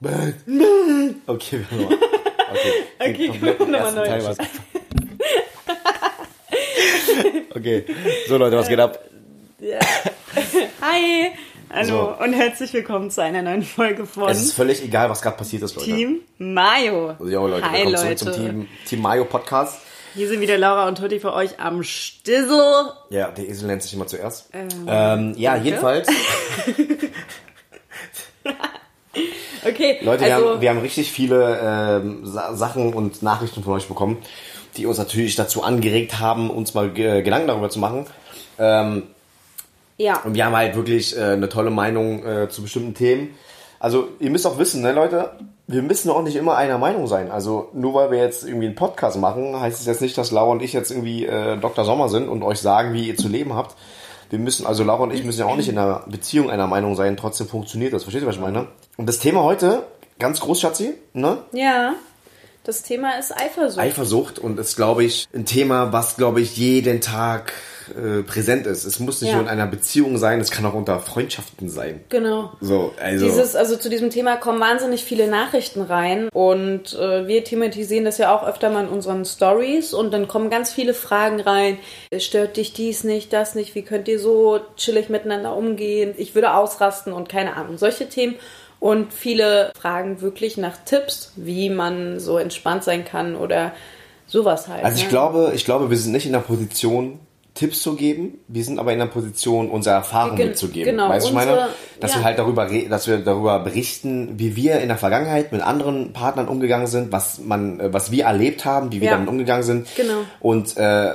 Okay, wir mal. Okay, Okay, den wir mal ersten neu. Teil was- Okay, so Leute, was geht ab? Ja. Hi, hallo So. und herzlich willkommen zu einer neuen Folge von Es ist völlig egal, was gerade passiert ist, Leute. Team Mayo. Jo, Leute, Hi willkommen Leute. zurück zum Team, Team Mayo Podcast. Hier sind wieder Laura und Tutti für euch am Stissel. Ja, der Esel nennt sich immer zuerst. Ähm, Ähm, ja, jedenfalls, Okay, Leute, wir, also haben, wir haben richtig viele Sa Sachen und Nachrichten von euch bekommen, die uns natürlich dazu angeregt haben, uns mal ge Gedanken darüber zu machen. Ähm, ja, Und wir haben halt wirklich äh, eine tolle Meinung äh, zu bestimmten Themen. Also ihr müsst auch wissen, ne Leute, wir müssen auch nicht immer einer Meinung sein. Also nur weil wir jetzt irgendwie einen Podcast machen, heißt es jetzt nicht, dass Laura und ich jetzt irgendwie äh, Dr. Sommer sind und euch sagen, wie ihr zu leben habt. Wir müssen, also Laura und ich müssen ja auch nicht in einer Beziehung einer Meinung sein, trotzdem funktioniert das. Versteht ihr, was ich meine? Und das Thema heute, ganz groß, Schatzi, ne? ja. Das Thema ist Eifersucht. Eifersucht und ist, glaube ich, ein Thema, was, glaube ich, jeden Tag äh, präsent ist. Es muss nicht Ja. nur in einer Beziehung sein, es kann auch unter Freundschaften sein. genau. So, also. Dieses, also zu diesem Thema kommen wahnsinnig viele Nachrichten rein und äh, wir thematisieren das ja auch öfter mal in unseren Stories und dann kommen ganz viele Fragen rein. Stört dich dies nicht, das nicht? Wie könnt ihr so chillig miteinander umgehen? Ich würde ausrasten und keine Ahnung. Solche Themen. Und viele fragen wirklich nach Tipps, wie man so entspannt sein kann oder sowas halt. also ich ne? glaube, ich glaube, wir sind nicht in der Position, Tipps zu geben. Wir sind aber in der Position, unsere Erfahrung Gen- mitzugeben. genau, weißt du, ich meine? Dass ja. wir halt darüber, dass wir darüber berichten, wie wir in der Vergangenheit mit anderen Partnern umgegangen sind, was man, äh, was wir erlebt haben, wie wir Ja. damit umgegangen sind. Genau. Und äh,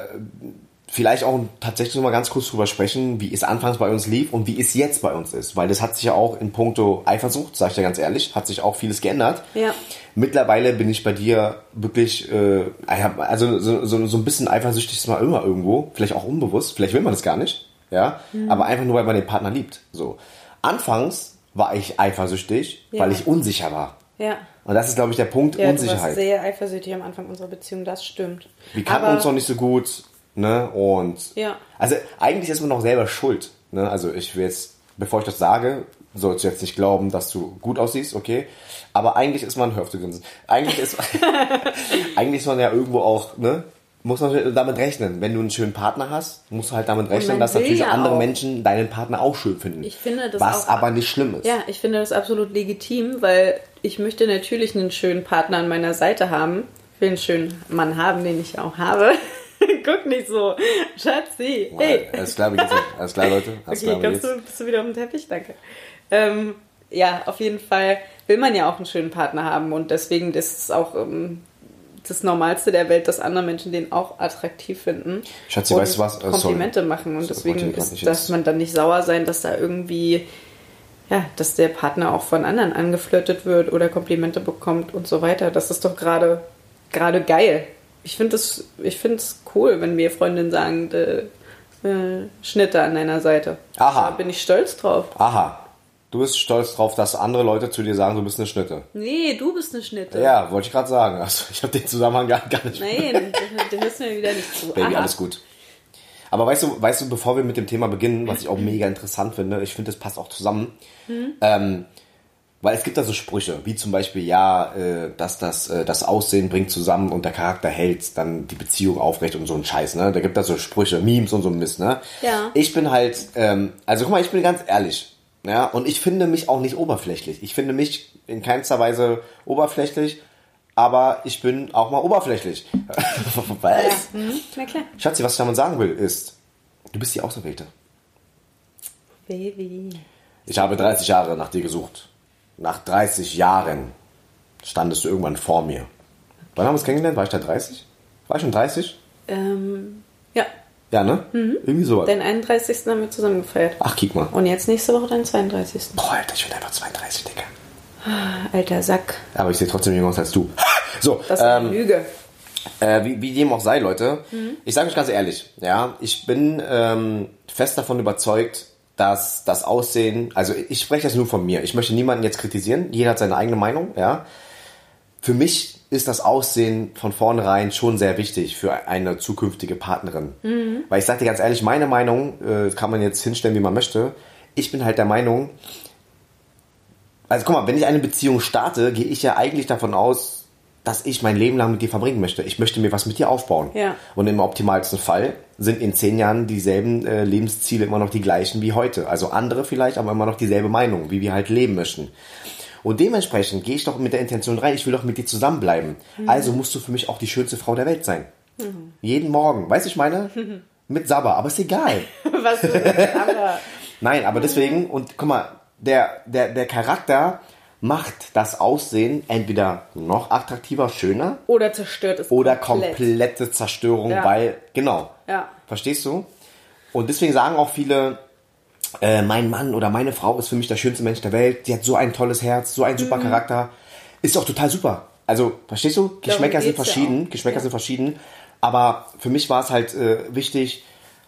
vielleicht auch tatsächlich noch mal ganz kurz drüber sprechen, wie es anfangs bei uns lief und wie es jetzt bei uns ist. Weil das hat sich ja auch in puncto Eifersucht, sag ich dir ganz ehrlich, hat sich auch vieles geändert. Ja. Mittlerweile bin ich bei dir wirklich, äh, also so, so, so ein bisschen eifersüchtig ist man immer irgendwo, vielleicht auch unbewusst, vielleicht will man das gar nicht, ja, Mhm. aber einfach nur, weil man den Partner liebt. So. Anfangs war ich eifersüchtig, Ja. weil ich unsicher war. Ja. Und das ist, glaube ich, der Punkt Ja, du warst Unsicherheit. sehr eifersüchtig am Anfang unserer Beziehung, das stimmt. Wir kannten Aber- uns noch nicht so gut, ne? Und Ja. also eigentlich ist man noch selber schuld. Ne? Also ich will jetzt, bevor ich das sage, sollst du jetzt nicht glauben, dass du gut aussiehst, okay? Aber eigentlich ist man, hör auf zu grinsen, eigentlich ist, eigentlich ist man ja irgendwo auch, ne? Muss man damit rechnen. Wenn du einen schönen Partner hast, musst du halt damit rechnen, dass natürlich ja andere auch. Menschen deinen Partner auch schön finden. Ich finde das Was auch- aber nicht schlimm ist. Ja, ich finde das absolut legitim, weil ich möchte natürlich einen schönen Partner an meiner Seite haben. Ich will einen schönen Mann haben, den ich auch habe. Guck nicht so. Schatzi. Hey. Alles klar, wie euch? Alles klar, Leute? Alles Okay, klar, kommst du, bist du wieder auf dem Teppich? Danke. Ähm, ja, auf jeden Fall will man ja auch einen schönen Partner haben und deswegen ist es auch ähm, das Normalste der Welt, dass andere Menschen den auch attraktiv finden. Schatzi, und weißt du was? Äh, sorry. Komplimente machen und So, deswegen ist, dass jetzt- man dann nicht sauer sein, dass da irgendwie ja, dass der Partner auch von anderen angeflirtet wird oder Komplimente bekommt und so weiter. Das ist doch gerade gerade geil. Ich finde es ich cool, wenn mir Freundinnen sagen, äh, äh, Schnitte an deiner Seite. Aha. Da bin ich stolz drauf. Aha. Du bist stolz drauf, dass andere Leute zu dir sagen, du bist eine Schnitte. Nee, du bist eine Schnitte. Ja, wollte ich gerade sagen. Also, ich habe den Zusammenhang gar, gar nicht. Nein, du hörst mir wieder nicht zu. Baby, Aha. alles gut. Aber weißt du, weißt du, bevor wir mit dem Thema beginnen, was ich auch mega interessant finde, ich finde, das passt auch zusammen. Ähm, weil es gibt da so Sprüche, wie zum Beispiel, ja, äh, dass das, äh, das Aussehen bringt zusammen und der Charakter hält dann die Beziehung aufrecht und so ein Scheiß, ne? Da gibt da so Sprüche, Memes und so ein Mist, ne? Ja. Ich bin halt, ähm, also guck mal, ich bin ganz ehrlich, ja, und ich finde mich auch nicht oberflächlich. Ich finde mich in keinster Weise oberflächlich, aber ich bin auch mal oberflächlich. Was? Ja, hm, na klar. Schatzi, was ich damit sagen will, ist, du bist die Auserwählte. Baby. Ich habe 30 Jahre nach dir gesucht. Nach 30 Jahren standest du irgendwann vor mir. Wann haben wir uns kennengelernt? War ich da 30? War ich schon 30? Ähm, ja, Ja, ne? Irgendwie sowas. den 31. haben wir zusammen gefeiert. Ach, kick mal. Und jetzt nächste Woche dein 32. Boah, Alter, ich bin einfach 32, Digga. Alter Sack. Aber ich sehe trotzdem jünger aus als du. So, Das ist eine ähm, Lüge. Äh, wie, wie dem auch sei, Leute. Ich sage euch ganz ehrlich, ja, ich bin ähm, fest davon überzeugt, dass das Aussehen, also ich spreche jetzt nur von mir. Ich möchte niemanden jetzt kritisieren. Jeder hat seine eigene Meinung, ja. Für mich ist das Aussehen von vornherein schon sehr wichtig für eine zukünftige Partnerin. Weil ich sage dir ganz ehrlich, meine Meinung äh, kann man jetzt hinstellen, wie man möchte. Ich bin halt der Meinung, Also guck mal, wenn ich eine Beziehung starte, gehe ich ja eigentlich davon aus, dass ich mein Leben lang mit dir verbringen möchte. Ich möchte mir was mit dir aufbauen. Ja. Und im optimalsten Fall sind in zehn Jahren dieselben äh, Lebensziele immer noch die gleichen wie heute. Also andere vielleicht, aber immer noch dieselbe Meinung, wie wir halt leben möchten. Und dementsprechend gehe ich doch mit der Intention rein, ich will doch mit dir zusammenbleiben. Also musst du für mich auch die schönste Frau der Welt sein. Jeden Morgen. Weißt du, ich meine? Mit Sabber, aber ist egal. Was ist Nein, aber deswegen, und guck mal, der, der, der Charakter macht das Aussehen entweder noch attraktiver, schöner oder zerstört es oder komplett. komplette Zerstörung, Ja. weil, genau. Ja. Verstehst du? Und deswegen sagen auch viele, äh, mein Mann oder meine Frau ist für mich der schönste Mensch der Welt. Die hat so ein tolles Herz, so einen super Mhm. Charakter. Ist auch total super. Also, verstehst du? Geschmäcker sind ja verschieden. auch. Geschmäcker Ja. sind verschieden. Aber für mich war es halt äh, wichtig,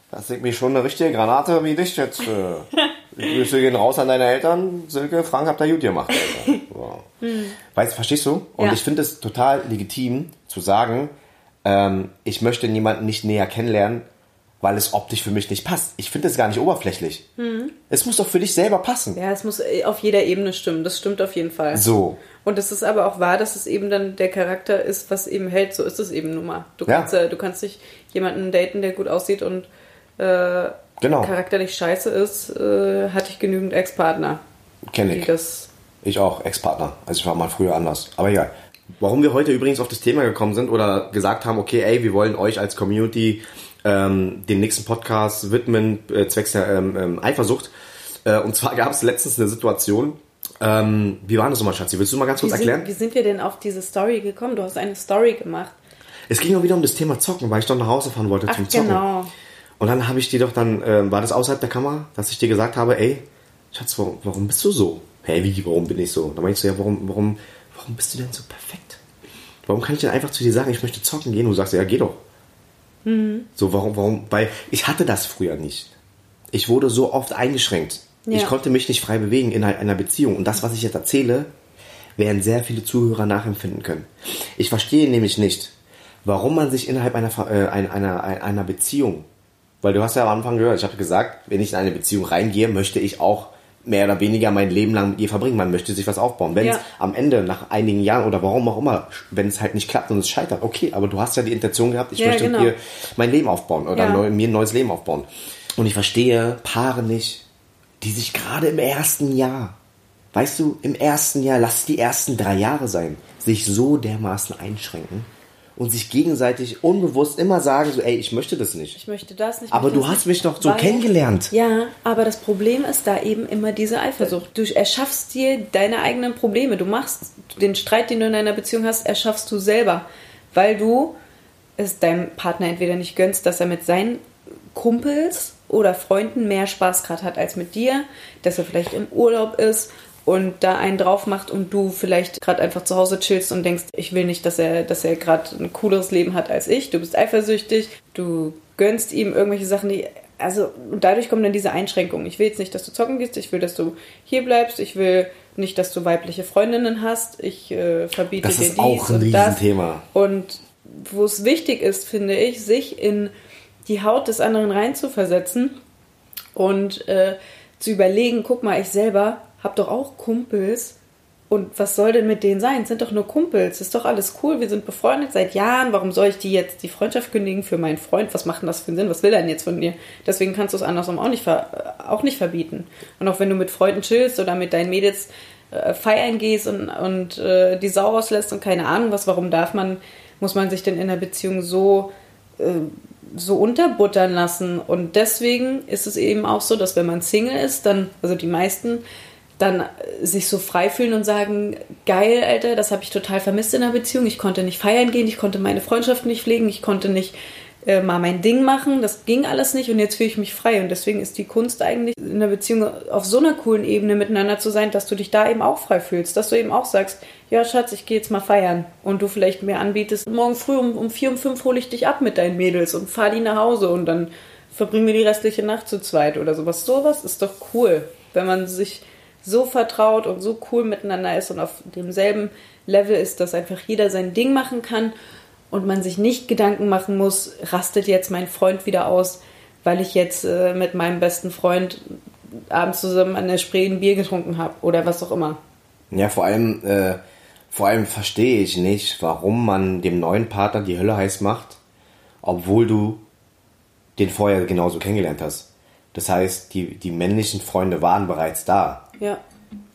das ist mir schon eine richtige Granate wie dich jetzt. Äh, Grüße gehen raus an deine Eltern. Silke, Frank, habt ihr gut gemacht. Wow. Weißt du, verstehst du? Und Ja. ich finde es total legitim zu sagen, ähm, ich möchte niemanden nicht näher kennenlernen, weil es optisch für mich nicht passt. Ich finde es gar nicht oberflächlich. Es muss doch für dich selber passen. Ja, es muss äh, auf jeder Ebene stimmen. Das stimmt auf jeden Fall. So. Und es ist aber auch wahr, dass es eben dann der Charakter ist, was eben hält. So ist es eben nun mal. Du Ja. kannst, äh, du kannst nicht jemanden daten, der gut aussieht und äh, Genau. charakterlich scheiße ist. Äh, hatte ich genügend Ex-Partner, Kenn die ich. Ich auch, Ex-Partner. Also ich war mal früher anders. Aber egal. Warum wir heute übrigens auf das Thema gekommen sind oder gesagt haben, okay, ey, wir wollen euch als Community ähm, den nächsten Podcast widmen, äh, zwecks der ähm, ähm, Eifersucht. Äh, und zwar gab es letztens eine Situation, ähm, wie war das nochmal, Schatzi? Willst du mal ganz Wie kurz sind, erklären? wie sind wir denn auf diese Story gekommen? Du hast eine Story gemacht. Es ging auch wieder um das Thema Zocken, weil ich doch nach Hause fahren wollte Ach, zum Zocken. genau. Und dann habe ich dir doch dann, ähm, war das außerhalb der Kamera, dass ich dir gesagt habe, ey, Schatz, warum, warum bist du so? Hä, wie, warum bin ich so? Da meinst du ja, warum, warum, warum bist du denn so perfekt? Warum kann ich denn einfach zu dir sagen, ich möchte zocken gehen? Und du sagst, ja, geh doch. Mhm. So, warum, warum? Weil ich hatte das früher nicht. Ich wurde so oft eingeschränkt. Ja. Ich konnte mich nicht frei bewegen in einer Beziehung. Und das, was ich jetzt erzähle, werden sehr viele Zuhörer nachempfinden können. Ich verstehe nämlich nicht, warum man sich innerhalb einer, äh, einer, einer, einer Beziehung, weil du hast ja am Anfang gehört, ich habe gesagt, wenn ich in eine Beziehung reingehe, möchte ich auch mehr oder weniger mein Leben lang mit ihr verbringen. Man möchte sich was aufbauen. Wenn es Ja. am Ende, nach einigen Jahren oder warum auch immer, wenn es halt nicht klappt und es scheitert, okay, aber du hast ja die Intention gehabt, ich Ja, möchte genau. mit ihr mein Leben aufbauen oder Ja. neu, mir ein neues Leben aufbauen. Und ich verstehe Paare nicht, die sich gerade im ersten Jahr, weißt du, im ersten Jahr, lass es die ersten drei Jahre sein, sich so dermaßen einschränken und sich gegenseitig unbewusst immer sagen, so, ey, ich möchte das nicht. Ich möchte das nicht. Aber du hast nicht, mich doch so weil- kennengelernt. Ja, aber das Problem ist da eben immer diese Eifersucht. Du erschaffst dir deine eigenen Probleme. Du machst den Streit, den du in deiner Beziehung hast, erschaffst du selber, weil du es deinem Partner entweder nicht gönnst, dass er mit seinen Kumpels oder Freunden mehr Spaß gerade hat als mit dir, dass er vielleicht im Urlaub ist und da einen drauf macht und du vielleicht gerade einfach zu Hause chillst und denkst, ich will nicht, dass er, dass er gerade ein cooleres Leben hat als ich. Du bist eifersüchtig, du gönnst ihm irgendwelche Sachen, die also und dadurch kommen dann diese Einschränkungen. Ich will jetzt nicht, dass du zocken gehst, ich will, dass du hier bleibst, ich will nicht, dass du weibliche Freundinnen hast, ich äh, verbiete Das dir ist dies auch ein und das. Und wo es wichtig ist, finde ich, sich in die Haut des anderen reinzuversetzen und äh, zu überlegen, guck mal, ich selber habe doch auch Kumpels und was soll denn mit denen sein? Es sind doch nur Kumpels, ist doch alles cool, wir sind befreundet seit Jahren, warum soll ich die jetzt die Freundschaft kündigen für meinen Freund? Was macht denn das für einen Sinn? Was will er denn jetzt von dir? Deswegen kannst du es andersrum auch nicht, äh, auch nicht verbieten. Und auch wenn du mit Freunden chillst oder mit deinen Mädels äh, feiern gehst und, und äh, die Sau rauslässt und keine Ahnung was, warum darf man, muss man sich denn in einer Beziehung so äh, so unterbuttern lassen. Und deswegen ist es eben auch so, dass wenn man Single ist, dann, also die meisten, dann äh, sich so frei fühlen und sagen, geil, Alter, das habe ich total vermisst in der Beziehung. Ich konnte nicht feiern gehen, ich konnte meine Freundschaft nicht pflegen, ich konnte nicht äh, mal mein Ding machen, das ging alles nicht und jetzt fühle ich mich frei. Und deswegen ist die Kunst eigentlich in einer Beziehung auf so einer coolen Ebene miteinander zu sein, dass du dich da eben auch frei fühlst, dass du eben auch sagst, ja Schatz, ich gehe jetzt mal feiern und du vielleicht mir anbietest, morgen früh um, um vier, um fünf hole ich dich ab mit deinen Mädels und fahr die nach Hause und dann verbringen wir die restliche Nacht zu zweit oder sowas. Sowas ist doch cool, wenn man sich so vertraut und so cool miteinander ist und auf demselben Level ist, dass einfach jeder sein Ding machen kann und man sich nicht Gedanken machen muss, rastet jetzt mein Freund wieder aus, weil ich jetzt äh, mit meinem besten Freund abends zusammen an der Spree ein Bier getrunken habe oder was auch immer. Ja, vor allem, äh, vor allem verstehe ich nicht, warum man dem neuen Partner die Hölle heiß macht, obwohl du den vorher genauso kennengelernt hast. Das heißt, die, die männlichen Freunde waren bereits da. Ja.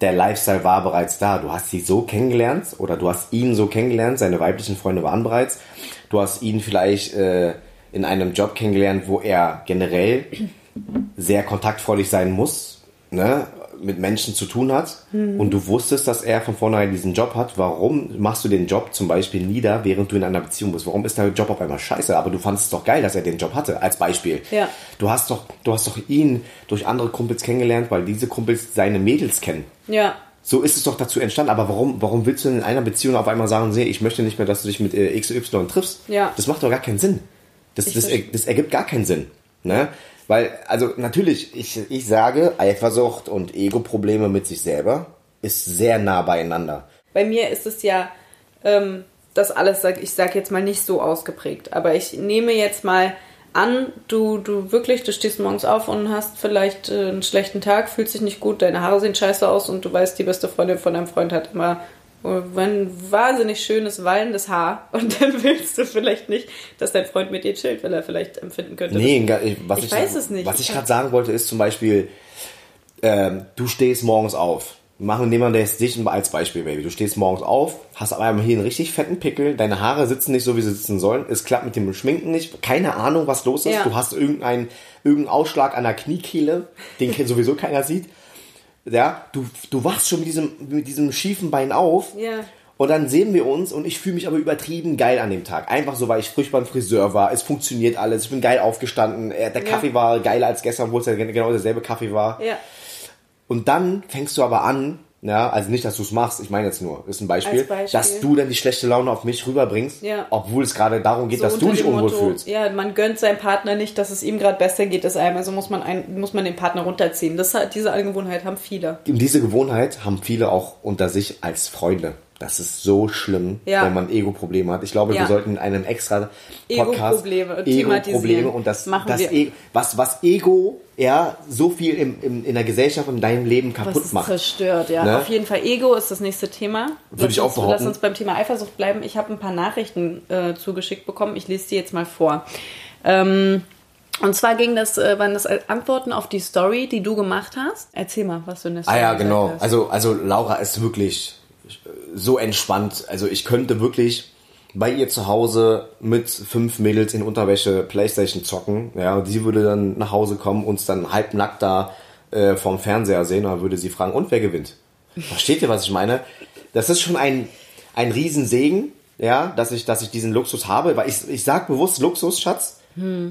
Der Lifestyle war bereits da. Du hast sie so kennengelernt oder du hast ihn so kennengelernt, seine weiblichen Freunde waren bereits. Du hast ihn vielleicht äh, in einem Job kennengelernt, wo er generell sehr kontaktfreudig sein muss, ne? Mit Menschen zu tun hat Mhm. und du wusstest, dass er von vornherein diesen Job hat, warum machst du den Job zum Beispiel nieder, während du in einer Beziehung bist? Warum ist der Job auf einmal scheiße? Aber du fandest es doch geil, dass er den Job hatte, als Beispiel. Ja. Du hast doch, du hast doch ihn durch andere Kumpels kennengelernt, weil diese Kumpels seine Mädels kennen. Ja. So ist es doch dazu entstanden. Aber warum, warum willst du in einer Beziehung auf einmal sagen, nee, ich möchte nicht mehr, dass du dich mit äh, XY triffst? Ja. Das macht doch gar keinen Sinn. Das, das, das ergibt gar keinen Sinn. Ne? Weil, also natürlich, ich, ich sage, Eifersucht und Ego-Probleme mit sich selber ist sehr nah beieinander. Bei mir ist es ja ähm, das alles, sag- ich sag jetzt mal nicht so ausgeprägt, aber ich nehme jetzt mal an, du, du wirklich, du stehst morgens auf und hast vielleicht äh, einen schlechten Tag, fühlst dich nicht gut, deine Haare sehen scheiße aus und du weißt, die beste Freundin von deinem Freund hat immer ein wahnsinnig schönes, wallendes Haar und dann willst du vielleicht nicht, dass dein Freund mit dir chillt, weil er vielleicht empfinden könnte. Nee, was Ich ich, weiß es nicht. Was ich gerade sagen wollte, ist zum Beispiel, ähm, du stehst morgens auf. Machen nehmen wir das dich als Beispiel, Baby. Du stehst morgens auf, hast aber hier einen richtig fetten Pickel, deine Haare sitzen nicht so, wie sie sitzen sollen, es klappt mit dem Schminken nicht, keine Ahnung, was los ist. Ja. Du hast irgendeinen irgendeinen Ausschlag an der Kniekehle, den sowieso keiner sieht. Ja, du, du wachst schon mit diesem, mit diesem schiefen Bein auf. Ja. Und dann sehen wir uns und ich fühle mich aber übertrieben geil an dem Tag. Einfach so, weil ich frisch beim Friseur war. Es funktioniert alles. Ich bin geil aufgestanden. Äh, Der Kaffee war geiler als gestern, obwohl es ja genau derselbe Kaffee war. Ja. Und dann fängst du aber an, ja, also nicht, dass du es machst, ich meine jetzt nur, ist ein Beispiel, Beispiel. dass du dann die schlechte Laune auf mich rüberbringst, Ja. obwohl es gerade darum geht, So dass du dich unwohl Motto, fühlst. Ja, man gönnt seinem Partner nicht, dass es ihm gerade besser geht als einem. Also muss man, ein, muss man den Partner runterziehen. Das hat, diese Angewohnheit haben viele. Und diese Gewohnheit haben viele auch unter sich als Freunde. Das ist so schlimm, Ja. wenn man Ego-Probleme hat. Ich glaube, wir Ja. sollten in einem extra Podcast Ego-Probleme thematisieren. und das, Machen das wir. E was, was Ego ja so viel im, im, in der Gesellschaft und in deinem Leben Was kaputt es macht. zerstört, ja. Ne? Auf jeden Fall Ego ist das nächste Thema. Würde Lass ich auch uns- behaupten. Lass uns beim Thema Eifersucht bleiben. Ich habe ein paar Nachrichten äh, zugeschickt bekommen. Ich lese die jetzt mal vor. Ähm, und zwar ging das, äh, waren das Antworten auf die Story, die du gemacht hast. Erzähl mal, was du in der Story Ah ja, genau. hast. Also, also Laura ist wirklich so entspannt. Also ich könnte wirklich bei ihr zu Hause mit fünf Mädels in Unterwäsche Playstation zocken. Ja, und sie würde dann nach Hause kommen, uns dann halbnackt da äh, vorm Fernseher sehen. Und dann würde sie fragen, und wer gewinnt? Versteht ihr, was ich meine? Das ist schon ein, ein Riesensegen, ja, dass ich, dass ich diesen Luxus habe. Weil ich, ich sag bewusst Luxus, Schatz,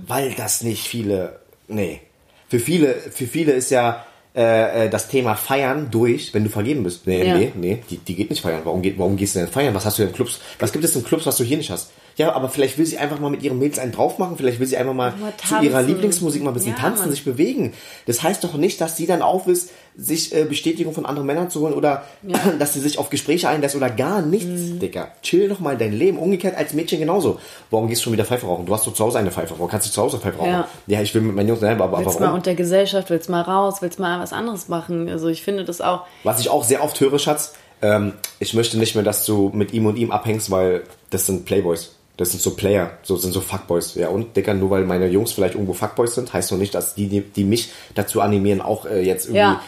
weil das nicht viele, nee. Für viele, für viele ist ja äh, äh, das Thema Feiern durch, wenn du vergeben bist. Nee, Ja. nee, nee, die, die geht nicht feiern. Warum, geht, warum gehst du denn feiern? Was hast du denn in Clubs? Was gibt es in Clubs, was du hier nicht hast? Ja, aber vielleicht will sie einfach mal mit ihren Mädels einen drauf machen. Vielleicht will sie einfach mal Mal zu ihrer. Lieblingsmusik mal ein bisschen Ja, tanzen, Mann. sich bewegen. Das heißt doch nicht, dass sie dann auf ist, sich äh, Bestätigung von anderen Männern zu holen oder dass sie sich auf Gespräche einlässt oder gar nichts, Mhm. Dicker. Chill doch mal dein Leben. Umgekehrt als Mädchen genauso. Warum gehst du schon wieder Pfeife rauchen? Du hast doch zu Hause eine Pfeife. Warum kannst du zu Hause Pfeife rauchen? Ja. Ja, ich will mit meinen Jungs selber, aber Willst mal warum? unter Gesellschaft, willst mal raus, willst mal was anderes machen. Also ich finde das auch. Was ich auch sehr oft höre, Schatz, ähm, ich möchte nicht mehr, dass du mit ihm und ihm abhängst, weil das sind Playboys. Das sind so Player, so sind so Fuckboys. Ja, und Dicker, nur weil meine Jungs vielleicht irgendwo Fuckboys sind, heißt noch nicht, dass die, die, die mich dazu animieren, auch äh, jetzt irgendwie. Ja.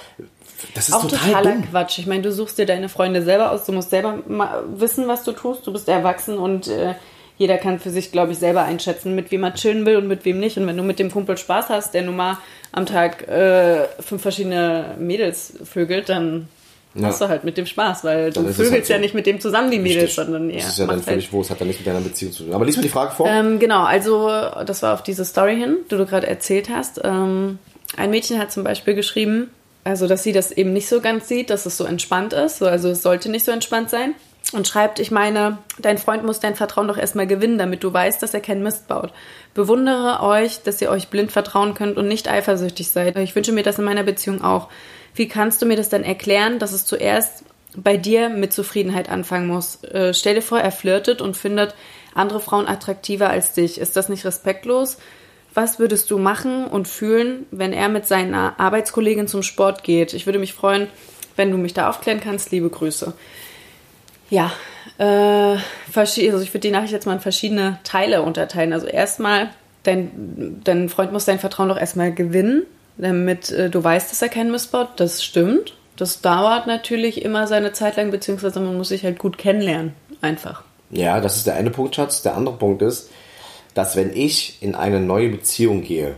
Das ist Auch total totaler dumm. Quatsch. Ich meine, du suchst dir deine Freunde selber aus. Du musst selber wissen, was du tust. Du bist erwachsen und äh, jeder kann für sich, glaube ich, selber einschätzen, mit wem er chillen will und mit wem nicht. Und wenn du mit dem Kumpel Spaß hast, der nun mal am Tag äh, fünf verschiedene Mädels vögelt, dann Ja. hast du halt mit dem Spaß, weil du vögelst halt so. ja nicht mit dem zusammen die Mädels, Richtig. sondern eher. Das ist ja dann völlig halt, wo, es hat dann nichts mit deiner Beziehung zu tun. Aber lies mir die Frage vor. ähm, genau, also das war auf diese Story hin, die du gerade erzählt hast. Ähm, ein Mädchen hat zum Beispiel geschrieben, also dass sie das eben nicht so ganz sieht, dass es so entspannt ist. So, Also es sollte nicht so entspannt sein. Und schreibt, ich meine, dein Freund muss dein Vertrauen doch erstmal gewinnen, damit du weißt, dass er keinen Mist baut. Bewundere euch, dass ihr euch blind vertrauen könnt und nicht eifersüchtig seid. Ich wünsche mir das in meiner Beziehung auch. Wie kannst du mir das dann erklären, dass es zuerst bei dir mit Zufriedenheit anfangen muss? Äh, stell dir vor, er flirtet und findet andere Frauen attraktiver als dich. Ist das nicht respektlos? Was würdest du machen und fühlen, wenn er mit seiner Arbeitskollegin zum Sport geht? Ich würde mich freuen, Wenn du mich da aufklären kannst, liebe Grüße. Ja, äh, also ich würde die Nachricht jetzt mal in verschiedene Teile unterteilen. Also erstmal, dein, dein Freund muss dein Vertrauen doch erstmal gewinnen, damit äh, du weißt, dass er keinen missbaut. Das stimmt. Das dauert natürlich immer seine Zeit lang, beziehungsweise man muss sich halt gut kennenlernen. Einfach. Ja, das ist der eine Punkt, Schatz. Der andere Punkt ist, dass wenn ich in eine neue Beziehung gehe,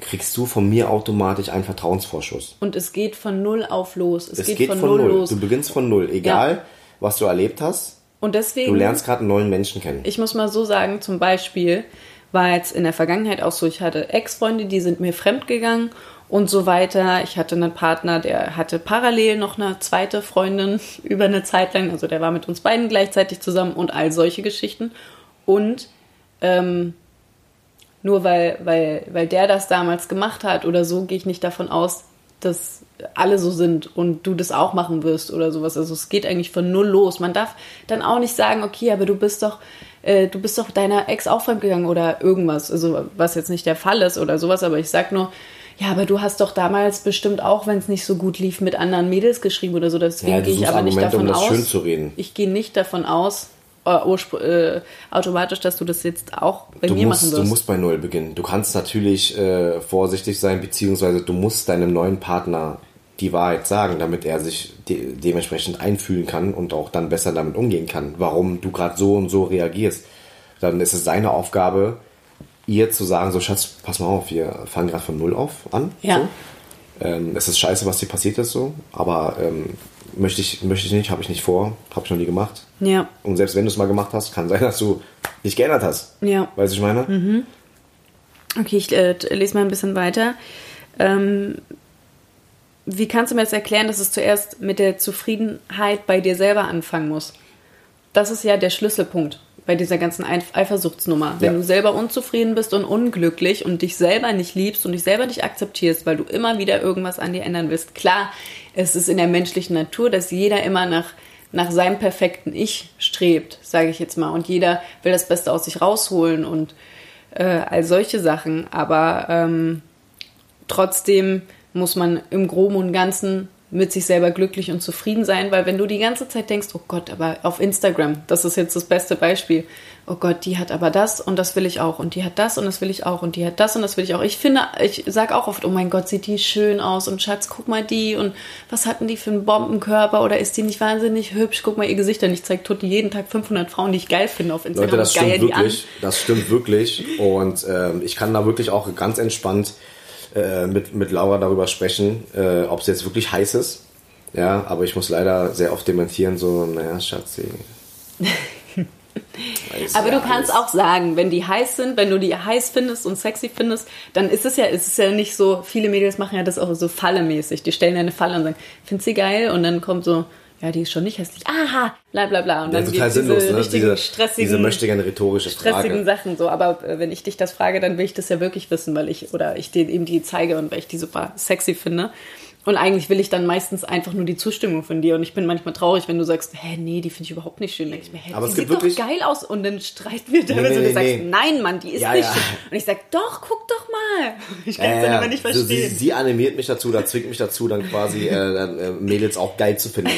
kriegst du von mir automatisch einen Vertrauensvorschuss. Und es geht von null auf los. Es, es geht, geht, von, von null, los. Du beginnst von null, egal ja. was du erlebt hast. Und deswegen. Du lernst gerade einen neuen Menschen kennen. Ich muss mal so sagen, zum Beispiel war jetzt in der Vergangenheit auch so, ich hatte Ex-Freunde, die sind mir fremd gegangen und so weiter. Ich hatte einen Partner, der hatte parallel noch eine zweite Freundin über eine Zeit lang, also der war mit uns beiden gleichzeitig zusammen und all solche Geschichten. Und ähm, nur weil, weil, weil der das damals gemacht hat oder so, gehe ich nicht davon aus, dass alle so sind und du das auch machen wirst oder sowas. Also es geht eigentlich von null los. Man darf dann auch nicht sagen, okay, aber du bist doch, äh, du bist doch deiner Ex auch fremdgegangen oder irgendwas. Also was jetzt nicht der Fall ist oder sowas, aber ich sag nur, ja, aber du hast doch damals bestimmt auch, wenn es nicht so gut lief, mit anderen Mädels geschrieben oder so. Deswegen ja, gehe ich aber nicht davon um aus. Ich gehe nicht davon aus, äh, automatisch, dass du das jetzt auch bei du mir musst, machen wirst. Du musst bei Null beginnen. Du kannst natürlich äh, vorsichtig sein, beziehungsweise du musst deinem neuen Partner die Wahrheit sagen, damit er sich de dementsprechend einfühlen kann und auch dann besser damit umgehen kann, warum du gerade so und so reagierst. Dann ist es seine Aufgabe, ihr zu sagen, so Schatz, pass mal auf, wir fangen gerade von Null auf an. Ja. So. Ähm, es ist scheiße, was dir passiert ist so, aber ähm, möchte ich, möchte ich nicht, habe ich nicht vor, habe ich noch nie gemacht. Ja. Und selbst wenn du es mal gemacht hast, kann sein, dass du dich geändert hast. Ja. Weißt du, ich meine? Mhm. Okay, ich äh, lese mal ein bisschen weiter. Ähm, wie kannst du mir jetzt erklären, dass es zuerst mit der Zufriedenheit bei dir selber anfangen muss? Das ist ja der Schlüsselpunkt bei dieser ganzen Eifersuchtsnummer. Wenn ja. du selber unzufrieden bist und unglücklich und dich selber nicht liebst und dich selber nicht akzeptierst, weil du immer wieder irgendwas an dir ändern willst. Klar, es ist in der menschlichen Natur, dass jeder immer nach, nach seinem perfekten Ich strebt, sage ich jetzt mal. Und jeder will das Beste aus sich rausholen und äh, all solche Sachen. Aber ähm, trotzdem muss man im Groben und Ganzen mit sich selber glücklich und zufrieden sein, weil wenn du die ganze Zeit denkst, oh Gott, aber auf Instagram, das ist jetzt das beste Beispiel, oh Gott, die hat aber das und das will ich auch und die hat das und das will ich auch und die hat das und das will ich auch. Ich finde, ich sage auch oft, oh mein Gott, sieht die schön aus und Schatz, guck mal die und was hatten die für einen Bombenkörper oder ist die nicht wahnsinnig hübsch? Guck mal ihr Gesicht an. Ich zeige Tutti jeden Tag 500 Frauen, die ich geil finde auf Instagram. Leute, das stimmt wirklich, das stimmt wirklich und ähm, ich kann da wirklich auch ganz entspannt äh, mit, mit Laura darüber sprechen, äh, ob es jetzt wirklich heiß ist. Ja, aber ich muss leider sehr oft dementieren, so, naja, Schatzi. aber du kannst auch sagen, wenn die heiß sind, wenn du die heiß findest und sexy findest, dann ist es ja, ist es ja nicht so, viele Mädels machen ja das auch so fallemäßig. Die stellen ja eine Falle und sagen, findest sie geil? Und dann kommt so, ja, die ist schon nicht hässlich. Aha, bla bla bla. Und ja, dann total sinnlos, diese, ne? diese, stressigen, diese möchte gerne rhetorische stressigen Frage. Sachen so. Aber äh, wenn ich dich das frage, dann will ich das ja wirklich wissen, weil ich, oder ich dir eben die zeige und weil ich die super sexy finde. Und eigentlich will ich dann meistens einfach nur die Zustimmung von dir. Und ich bin manchmal traurig, wenn du sagst, hä, nee, die finde ich überhaupt nicht schön. Dann ich mir, hä, Aber die es sieht doch geil aus. Und dann streiten wir damit nee, nee, und du sagst, nee. nein, Mann, die ist ja, nicht ja. schön. Und ich sag, doch, guck doch mal. Ich kann es äh, dann aber nicht verstehen. Sie, sie, animiert mich dazu, da zwingt mich dazu, dann quasi äh, äh, Mädels auch geil zu finden.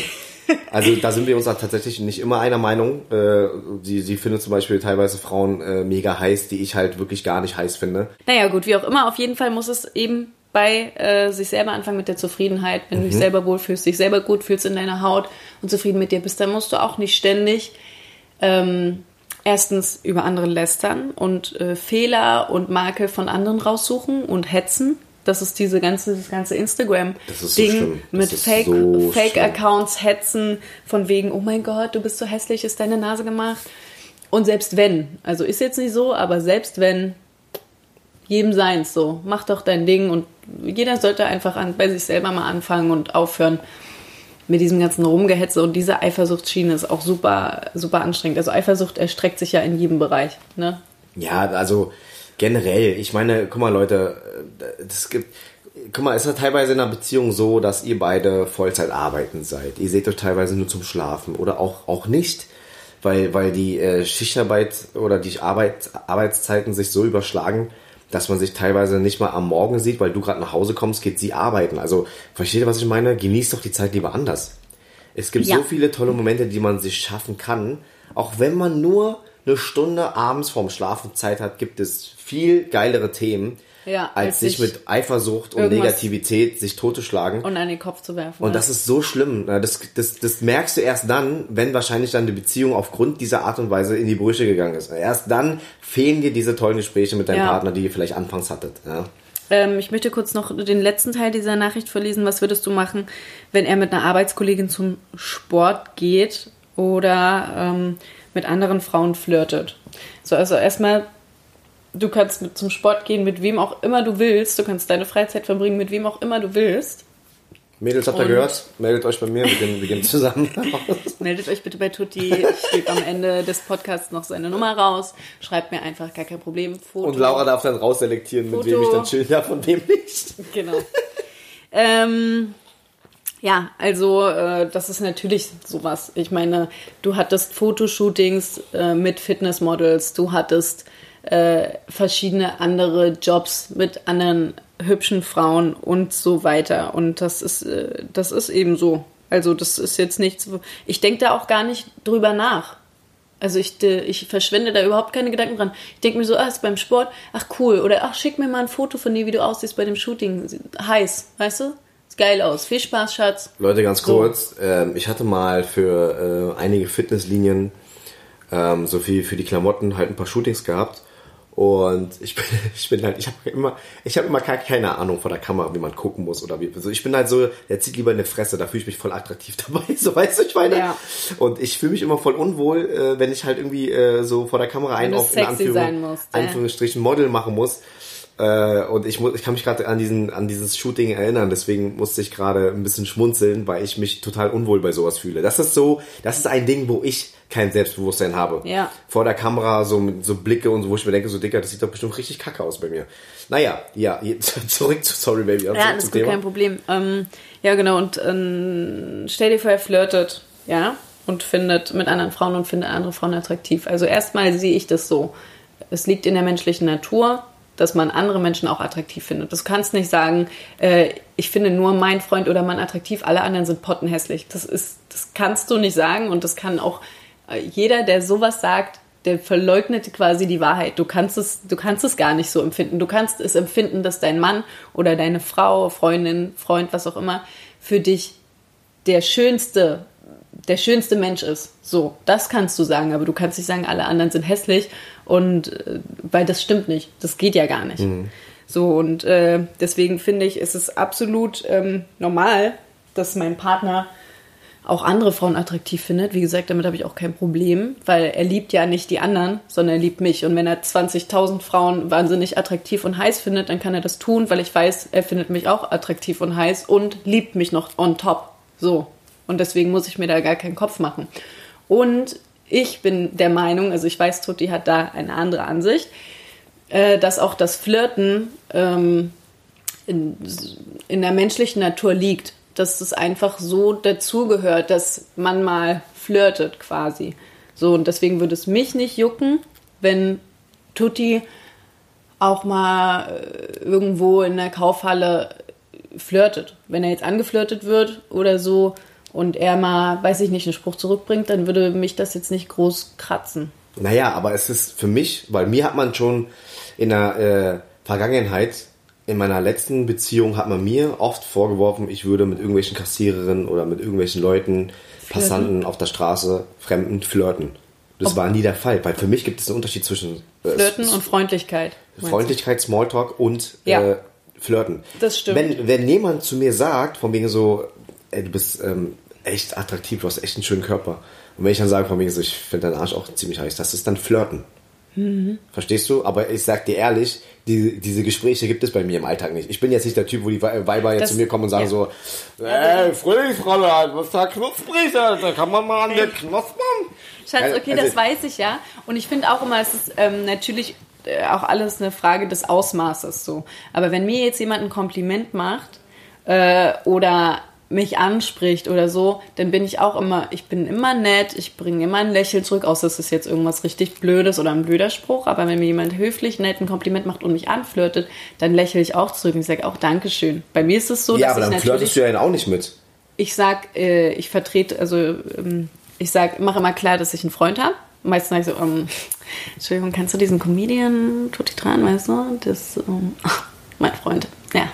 Also da sind wir uns tatsächlich nicht immer einer Meinung. Äh, sie, sie findet zum Beispiel teilweise Frauen äh, mega heiß, die ich halt wirklich gar nicht heiß finde. Naja gut, wie auch immer, auf jeden Fall muss es eben bei äh, sich selber anfangen mit der Zufriedenheit. Wenn mhm. du dich selber wohlfühlst, dich selber gut fühlst in deiner Haut und zufrieden mit dir bist, dann musst du auch nicht ständig ähm, erstens über andere lästern und äh, Fehler und Makel von anderen raussuchen und hetzen. Das ist diese ganze, das ganze Instagram-Ding so mit Fake, so Fake-Accounts hetzen, von wegen, oh mein Gott, du bist so hässlich, ist deine Nase gemacht. Und selbst wenn, also ist jetzt nicht so, aber selbst wenn, jedem seins so, mach doch dein Ding und jeder sollte einfach an, bei sich selber mal anfangen und aufhören mit diesem ganzen Rumgehetze und diese Eifersuchtsschiene ist auch super, super anstrengend. Also Eifersucht erstreckt sich ja in jedem Bereich, ne? Ja, also generell, ich meine, guck mal, Leute, das gibt, guck mal, es ist ja teilweise in einer Beziehung so, dass ihr beide Vollzeit arbeiten seid. Ihr seht euch teilweise nur zum Schlafen oder auch, auch nicht, weil, weil die äh, Schichtarbeit oder die Arbeit, Arbeitszeiten sich so überschlagen, dass man sich teilweise nicht mal am Morgen sieht, weil du gerade nach Hause kommst, geht sie arbeiten. Also, versteht ihr, was ich meine? Genießt doch die Zeit lieber anders. Es gibt Ja. so viele tolle Momente, die man sich schaffen kann. Auch wenn man nur eine Stunde abends vorm Schlafen Zeit hat, gibt es viel geilere Themen, Ja, als, sich mit Eifersucht und Negativität sich totzuschlagen. Und an den Kopf zu werfen. Und ja. das ist so schlimm. Das, das, das merkst du erst dann, wenn wahrscheinlich dann die Beziehung aufgrund dieser Art und Weise in die Brüche gegangen ist. Erst dann fehlen dir diese tollen Gespräche mit deinem Ja. Partner, die ihr vielleicht anfangs hattet. Ja. Ähm, ich möchte kurz noch den letzten Teil dieser Nachricht vorlesen. Was würdest du machen, wenn er mit einer Arbeitskollegin zum Sport geht oder ähm, mit anderen Frauen flirtet? So, also erstmal, du kannst mit zum Sport gehen, mit wem auch immer du willst. Du kannst deine Freizeit verbringen, mit wem auch immer du willst. Mädels, habt ihr gehört? Meldet euch bei mir, wir gehen, wir gehen zusammen. Meldet euch bitte bei Tutti. Ich gebe am Ende des Podcasts noch seine Nummer raus. Schreibt mir einfach, gar kein Problem. Foto. Und Laura darf dann rausselektieren, mit wem ich dann chillen darf und wem nicht. Genau. ähm, ja, also äh, das ist natürlich sowas. Ich meine, du hattest Fotoshootings äh, mit Fitnessmodels, du hattest äh, verschiedene andere Jobs mit anderen hübschen Frauen und so weiter. Und das ist, äh, das ist eben so. Also das ist jetzt nichts. Ich denke da auch gar nicht drüber nach. Also ich, äh, ich verschwende da überhaupt keine Gedanken dran. Ich denke mir so, ah, ist beim Sport, ach cool. Oder ach, schick mir mal ein Foto von dir, wie du aussiehst bei dem Shooting. Heiß, weißt du? Sieht geil aus. Viel Spaß, Schatz. Leute, ganz So. kurz. Ähm, ich hatte mal für äh, einige Fitnesslinien ähm, so viel für die Klamotten halt ein paar Shootings gehabt. Und ich bin, ich bin halt, ich habe immer, ich habe immer keine Ahnung vor der Kamera, wie man gucken muss oder wie. Also ich bin halt so, der zieht lieber in eine Fresse, da fühle ich mich voll attraktiv dabei, so weißt du, ich meine. Ja. Und ich fühle mich immer voll unwohl, äh, wenn ich halt irgendwie äh, so vor der Kamera einen du auf in Anführung- ja. Anführungsstrichen Model machen muss. Äh, und ich, muss, ich kann mich gerade an, diesen, an dieses Shooting erinnern, deswegen musste ich gerade ein bisschen schmunzeln, weil ich mich total unwohl bei sowas fühle. Das ist so, das ist ein Ding, wo ich kein Selbstbewusstsein habe. Ja. Vor der Kamera so mit so Blicke und so, wo ich mir denke, so dicker, das sieht doch bestimmt richtig kacke aus bei mir. Naja, ja, zurück zu Sorry Baby, Ja, das ist gut, Thema. kein Problem. Ähm, ja, genau. Und ähm, stell dir vor, er flirtet, ja, und findet mit anderen Frauen und findet andere Frauen attraktiv. Also erstmal sehe ich das so. Es liegt in der menschlichen Natur, dass man andere Menschen auch attraktiv findet. Du kannst nicht sagen, äh, ich finde nur meinen Freund oder Mann attraktiv, alle anderen sind pottenhässlich. Das ist, das kannst du nicht sagen und das kann auch jeder, der sowas sagt, der verleugnet quasi die Wahrheit. Du kannst es, du kannst es gar nicht so empfinden. Du kannst es empfinden, dass dein Mann oder deine Frau, Freundin, Freund, was auch immer, für dich der schönste, der schönste Mensch ist. So, das kannst du sagen, aber du kannst nicht sagen, alle anderen sind hässlich und äh, weil das stimmt nicht. Das geht ja gar nicht. So, und äh, deswegen finde ich, ist es absolut ähm, normal, dass mein Partner auch andere Frauen attraktiv findet. Wie gesagt, damit habe ich auch kein Problem, weil er liebt ja nicht die anderen, sondern er liebt mich. Und wenn er 20.000 Frauen wahnsinnig attraktiv und heiß findet, dann kann er das tun, weil ich weiß, er findet mich auch attraktiv und heiß und liebt mich noch on top. So. Und deswegen muss ich mir da gar keinen Kopf machen. Und ich bin der Meinung, also ich weiß, Tutti hat da eine andere Ansicht, äh, dass auch das Flirten ähm, in, in der menschlichen Natur liegt. Dass es einfach so dazugehört, dass man mal flirtet quasi. So, und deswegen würde es mich nicht jucken, wenn Tutti auch mal äh, irgendwo in der Kaufhalle flirtet. Wenn er jetzt angeflirtet wird oder so und er mal, weiß ich nicht, einen Spruch zurückbringt, dann würde mich das jetzt nicht groß kratzen. Naja, aber es ist für mich, weil mir hat man schon in der äh, Vergangenheit, in meiner letzten Beziehung hat man mir oft vorgeworfen, ich würde mit irgendwelchen Kassiererinnen oder mit irgendwelchen Leuten, Passanten auf der Straße, Fremden flirten. Das war nie der Fall, weil für mich gibt es einen Unterschied zwischen äh, Flirten und Freundlichkeit. Freundlichkeit, Smalltalk und Ja. äh, Flirten. Das stimmt. Wenn, wenn jemand zu mir sagt, von wegen so, ey, du bist ähm, echt attraktiv, du hast echt einen schönen Körper. Und wenn ich dann sage, von wegen so, ich finde deinen Arsch auch ziemlich heiß, das ist dann Flirten. Mhm. Verstehst du? Aber ich sag dir ehrlich, die, diese Gespräche gibt es bei mir im Alltag nicht. Ich bin jetzt nicht der Typ, wo die Wei- Weiber jetzt Das- zu mir kommen und sagen ja. so, ey, Frühlingsrolle, was da knusprig, da kann man mal an der Knuspern. Schatz, Also- okay, also- das weiß ich ja. Und ich finde auch immer, es ist ähm, natürlich äh, auch alles eine Frage des Ausmaßes so. Aber wenn mir jetzt jemand ein Kompliment macht äh, oder mich anspricht oder so, dann bin ich auch immer, ich bin immer nett, ich bringe immer ein Lächeln zurück, außer es ist jetzt irgendwas richtig Blödes oder ein blöder Spruch, aber wenn mir jemand höflich, nett ein Kompliment macht und mich anflirtet, dann lächle ich auch zurück und ich sage auch Dankeschön. Bei mir ist es so, Ja, dass aber dann ich natürlich, flirtest du ja auch nicht mit. ich sag, äh, ich vertrete, also ähm, ich sag, mache immer klar, dass ich einen Freund habe. Meistens sage ich so, ähm, Entschuldigung, kannst du diesen Comedian Tutti Tran, weißt du? Das, ähm, mein Freund, ja.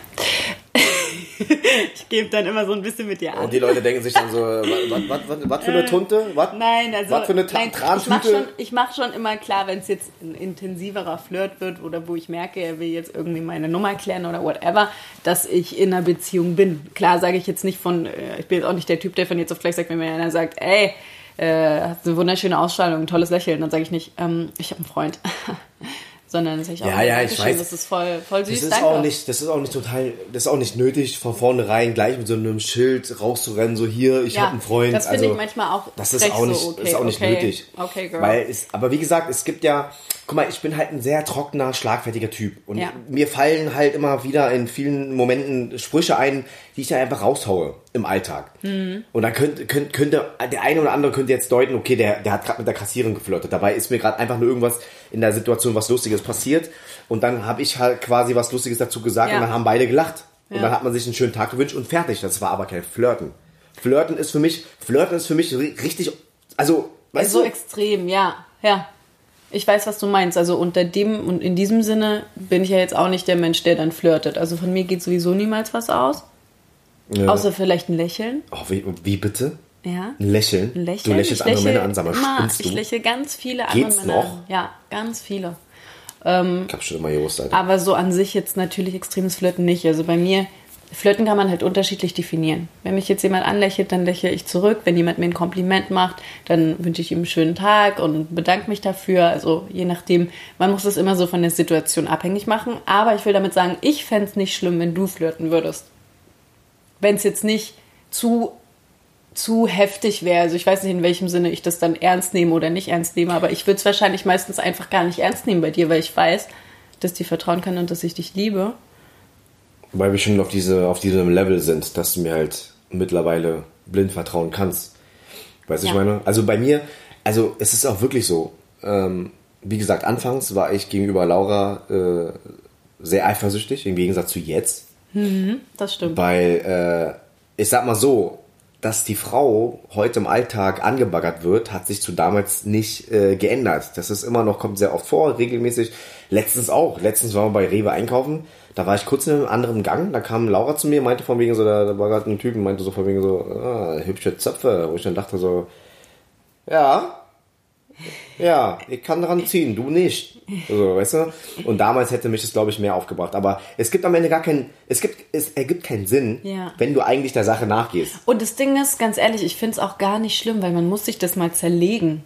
ich gebe dann immer so ein bisschen mit dir an. Und die Leute denken sich dann so, was für eine Tunte? Was? Äh, Nein, also Was für eine nein, ich mache schon, ich mach schon immer klar, wenn es jetzt ein intensiverer Flirt wird oder wo ich merke, er will jetzt irgendwie meine Nummer klären oder whatever, dass ich in einer Beziehung bin. Klar sage ich jetzt nicht von, äh, ich bin jetzt auch nicht der Typ, der von jetzt auf gleich sagt, wenn mir einer sagt, ey, äh, hast eine wunderschöne Ausstrahlung, ein tolles Lächeln, dann sage ich nicht, ähm, ich habe einen Freund. Sondern sage ich auch, Ja, ja, ich weiß. das ist voll, voll süß, Das ist danke. auch nicht, das ist auch nicht total, das ist auch nicht nötig, von vornherein gleich mit so einem Schild rauszurennen, so hier, ich Ja, habe einen Freund. das finde also, ich manchmal auch Das ist auch so, nicht, okay, ist auch nicht okay, nötig. okay, girl. Weil es, aber wie gesagt, es gibt ja, guck mal, ich bin halt ein sehr trockener, schlagfertiger Typ. Und Ja. mir fallen halt immer wieder in vielen Momenten Sprüche ein, die ich dann einfach raushaue im Alltag. Mhm. Und dann könnte, könnte, könnte, der eine oder andere könnte jetzt deuten, okay, der, der hat gerade mit der Kassiererin geflirtet. Dabei ist mir gerade einfach nur irgendwas in der Situation, was Lustiges passiert. Und dann habe ich halt quasi was Lustiges dazu gesagt Ja. und dann haben beide gelacht. Und Ja. dann hat man sich einen schönen Tag gewünscht und fertig. Das war aber kein Flirten. Flirten ist für mich, Flirten ist für mich ri- richtig, also, weißt so du? extrem, ja, ja. Ich weiß, was du meinst. Also unter dem und in diesem Sinne bin ich ja jetzt auch nicht der Mensch, der dann flirtet. Also von mir geht sowieso niemals was aus. Ja. Außer vielleicht ein Lächeln. Oh, wie, wie bitte? Ja. Ein Lächeln? Ein Lächeln. Du lächelst ich andere lächle Männer an, sag mal, immer? Ich lächle ganz viele andere Geht's Männer noch? an. Ja, ganz viele. Ich hab schon immer gewusst, Alter. Aber so an sich jetzt natürlich extremes Flirten nicht. Also bei mir, Flirten kann man halt unterschiedlich definieren. Wenn mich jetzt jemand anlächelt, dann lächle ich zurück. Wenn jemand mir ein Kompliment macht, dann wünsche ich ihm einen schönen Tag und bedanke mich dafür. Also je nachdem, man muss das immer so von der Situation abhängig machen. Aber ich will damit sagen, ich fände es nicht schlimm, wenn du flirten würdest. Wenn es jetzt nicht zu zu heftig wäre. Also ich weiß nicht, in welchem Sinne ich das dann ernst nehme oder nicht ernst nehme, aber ich würde es wahrscheinlich meistens einfach gar nicht ernst nehmen bei dir, weil ich weiß, dass dir vertrauen kann und dass ich dich liebe. Weil wir schon auf, diese, auf diesem Level sind, dass du mir halt mittlerweile blind vertrauen kannst. Weißt du, Ja. ich meine? Also bei mir, also es ist auch wirklich so. Ähm, wie gesagt, anfangs war ich gegenüber Laura äh, sehr eifersüchtig, im Gegensatz zu jetzt. Das stimmt. Weil, äh, ich sag mal so, dass die Frau heute im Alltag angebaggert wird, hat sich zu damals nicht äh, geändert. Das ist immer noch, kommt sehr oft vor, regelmäßig. Letztens auch. Letztens waren wir bei Rewe einkaufen. Da war ich kurz in einem anderen Gang. Da kam Laura zu mir, meinte von wegen so, da, da war gerade ein Typ meinte so von wegen so, ah, hübsche Zöpfe. Wo ich dann dachte so, ja, ja, ich kann dran ziehen, du nicht. So, weißt du? Und damals hätte mich das, glaube ich, mehr aufgebracht. Aber es gibt am Ende gar keinen, es gibt, es ergibt keinen Sinn, Ja. wenn du eigentlich der Sache nachgehst. Und das Ding ist, ganz ehrlich, ich finde es auch gar nicht schlimm, weil man muss sich das mal zerlegen.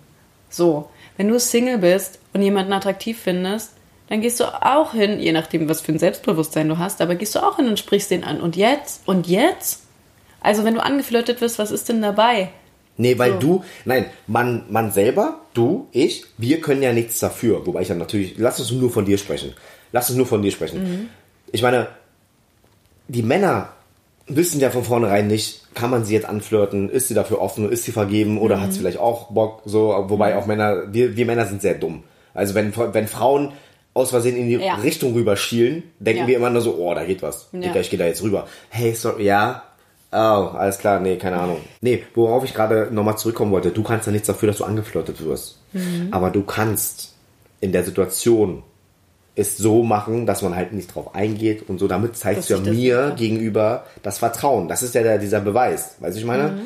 So, wenn du Single bist und jemanden attraktiv findest, dann gehst du auch hin, je nachdem, was für ein Selbstbewusstsein du hast, aber gehst du auch hin und sprichst den an. Und jetzt? Und jetzt? Also, wenn du angeflirtet wirst, was ist denn dabei? Nee, weil So. du, nein, man, man selber, du, ich, wir können ja nichts dafür. Wobei ich dann natürlich, lass uns nur von dir sprechen. Lass uns nur von dir sprechen. Mhm. Ich meine, die Männer wissen ja von vornherein nicht, kann man sie jetzt anflirten, ist sie dafür offen, ist sie vergeben oder Mhm. hat sie vielleicht auch Bock, so, wobei auch Männer, wir, wir Männer sind sehr dumm. Also wenn, wenn Frauen aus Versehen in die Ja. Richtung rüber schielen, denken Ja. wir immer nur so, oh, da geht was. Ja. Digga, ich gehe da jetzt rüber. Hey, sorry, ja, Oh, alles klar, nee, keine Ahnung. Nee, worauf ich gerade nochmal zurückkommen wollte, du kannst ja nichts dafür, dass du angeflirtet wirst. Mhm. Aber du kannst in der Situation es so machen, dass man halt nicht drauf eingeht und so. Damit zeigst Dass du ja mir gegenüber das Vertrauen. Das ist ja der, dieser Beweis. Weißt du, ich meine? Mhm.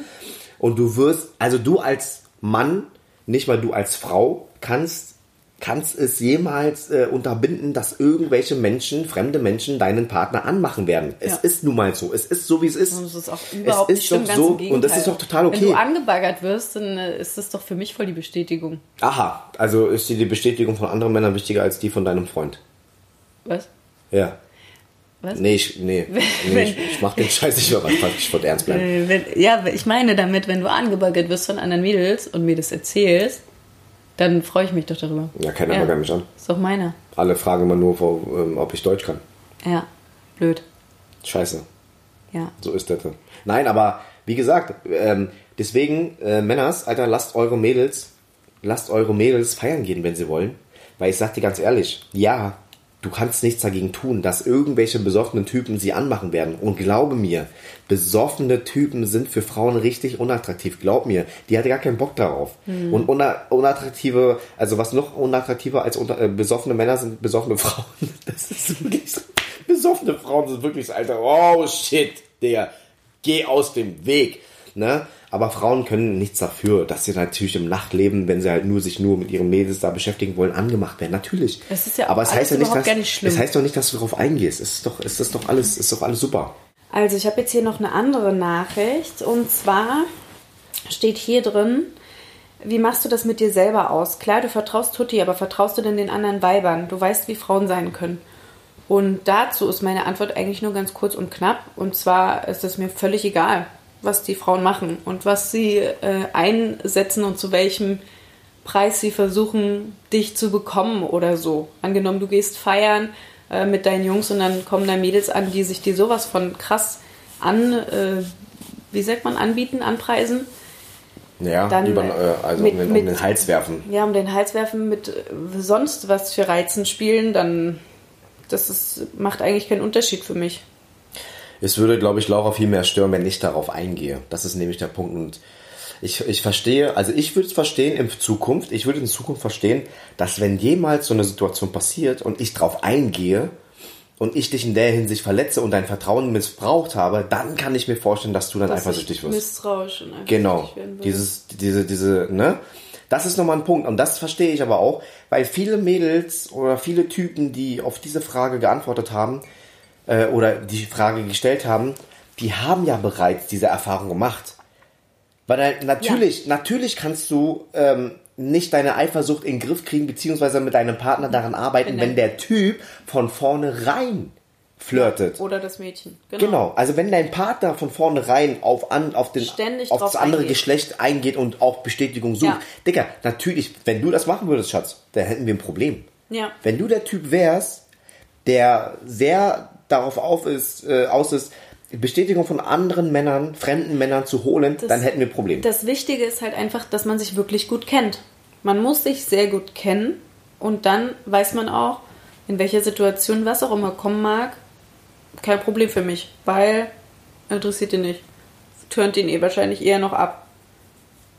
Und du wirst, also du als Mann, nicht mal du als Frau, kannst, kannst es jemals äh, unterbinden, dass irgendwelche Menschen, fremde Menschen, deinen Partner anmachen werden. Es Ja. ist nun mal so. Es ist so, wie es ist. Und das ist auch überhaupt es nicht ist schlimm, doch ganz so, und das ist doch total okay. Wenn du angebaggert wirst, dann äh, ist das doch für mich voll die Bestätigung. Aha, also ist dir die Bestätigung von anderen Männern wichtiger als die von deinem Freund? Was? Ja. Was? Nee, ich, nee, nee ich, ich mach den Scheiß nicht mehr. Ich wollte ernst bleiben. Äh, wenn, ja, ich meine damit, wenn du angebaggert wirst von anderen Mädels und mir das erzählst, dann freue ich mich doch darüber. Ja, keiner baggert mich an. Ist doch meiner. Alle fragen immer nur, ähm, ob ich Deutsch kann. Ja, blöd. Scheiße. Ja. So ist das. Nein, aber wie gesagt, ähm, deswegen, äh, Männers, Alter, lasst eure Mädels, lasst eure Mädels feiern gehen, wenn sie wollen. Weil ich sag dir ganz ehrlich, ja, du kannst nichts dagegen tun, dass irgendwelche besoffenen Typen sie anmachen werden. Und glaube mir, besoffene Typen sind für Frauen richtig unattraktiv. Glaub mir, die hat gar keinen Bock darauf. Und una unattraktive, also was noch unattraktiver als unter, äh, besoffene Männer sind besoffene Frauen. Das ist wirklich so. Besoffene Frauen sind wirklich so, Alter, oh shit, Digga, geh aus dem Weg. Ne? Aber Frauen können nichts dafür, dass sie natürlich im Nachtleben, wenn sie halt nur sich nur mit ihren Mädels da beschäftigen wollen, angemacht werden. Natürlich. Das ist ja Aber es heißt ja nicht, dass, nicht es heißt doch nicht, dass du darauf eingehst. Es ist doch, es ist doch alles, es ist doch alles super. Also ich habe jetzt hier noch eine andere Nachricht und zwar steht hier drin, wie machst du das mit dir selber aus? Klar, du vertraust Tutti, aber vertraust du denn den anderen Weibern? Du weißt, wie Frauen sein können. Und dazu ist meine Antwort eigentlich nur ganz kurz und knapp. Und zwar ist es mir völlig egal, was die Frauen machen und was sie äh, einsetzen und zu welchem Preis sie versuchen, dich zu bekommen oder so. Angenommen, du gehst feiern äh, mit deinen Jungs und dann kommen da Mädels an, die sich dir sowas von krass an, äh, wie sagt man, anbieten, anpreisen. Ja, Dann, über, äh, also mit- um, den, um mit- den Hals werfen. Ja, um den Hals werfen mit äh, sonst was für Reizen spielen, dann das ist, macht eigentlich keinen Unterschied für mich. Es würde, glaube ich, Laura viel mehr stören, wenn ich darauf eingehe. Das ist nämlich der Punkt. Und ich, ich verstehe, also ich würde es verstehen in Zukunft, ich würde in Zukunft verstehen, dass wenn jemals so eine Situation passiert und ich darauf eingehe und ich dich in der Hinsicht verletze und dein Vertrauen missbraucht habe, dann kann ich mir vorstellen, dass du dann Dass eifersüchtig wirst. misstrauisch und Genau. Dieses, diese, diese, ne? Das ist nochmal ein Punkt. Und das verstehe ich aber auch, weil viele Mädels oder viele Typen, die auf diese Frage geantwortet haben, äh, oder die Frage gestellt haben, die haben ja bereits diese Erfahrung gemacht. Weil natürlich, natürlich kannst du ähm, nicht deine Eifersucht in den Griff kriegen, beziehungsweise mit deinem Partner daran arbeiten, Wenn der Typ von vornherein flirtet. Oder das Mädchen. Genau, also wenn dein Partner von vornherein auf, an, auf, den, Ständig auf das andere eingeht. Geschlecht eingeht und auch Bestätigung sucht. Ja. Digga, natürlich, wenn du das machen würdest, Schatz, dann hätten wir ein Problem. Ja. Wenn du der Typ wärst, der sehr darauf auf ist, äh, aus ist, Bestätigung von anderen Männern, fremden Männern zu holen, Das- dann hätten wir ein Problem. Das Wichtige ist halt einfach, dass man sich wirklich gut kennt. Man muss sich sehr gut kennen und dann weiß man auch, in welcher Situation was auch immer kommen mag, kein Problem für mich, weil interessiert ihn nicht. Turnt ihn eh wahrscheinlich eher noch ab.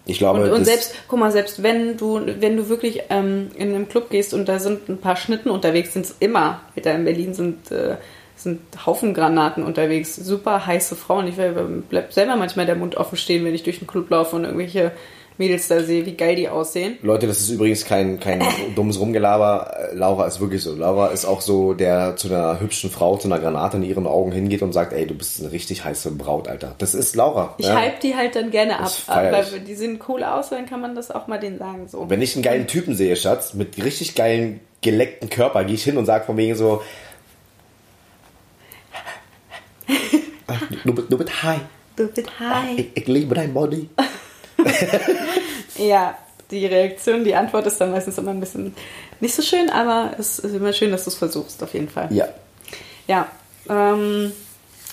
ich glaube, Und, und selbst, guck mal, selbst wenn du, wenn du wirklich ähm, in einem Club gehst und da sind ein paar Schnitten unterwegs, sind es immer. Alter, in Berlin sind, äh, sind Haufen Granaten unterwegs, super heiße Frauen. Ich bleib selber manchmal der Mund offen stehen, wenn ich durch den Club laufe und irgendwelche Mädels da sehe, wie geil die aussehen. Leute, das ist übrigens kein, kein dummes Rumgelaber. Äh, Laura ist wirklich so. Laura ist auch so, der zu einer hübschen Frau, zu einer Granate in ihren Augen hingeht und sagt, ey, du bist eine richtig heiße Braut, Alter. Das ist Laura. Ich ja. hype die halt dann gerne ab, weil die sehen cool aus, dann kann man das auch mal denen sagen. So. Wenn ich einen geilen Typen sehe, Schatz, mit richtig geilen, geleckten Körper, gehe ich hin und sage von wegen so, du, bist- du bist high. Du bist hi. Ich, ich liebe dein Body. Ja, die Reaktion, die Antwort ist dann meistens immer ein bisschen nicht so schön, aber es ist immer schön, dass du es versuchst, auf jeden Fall. Ja. Ja, ähm,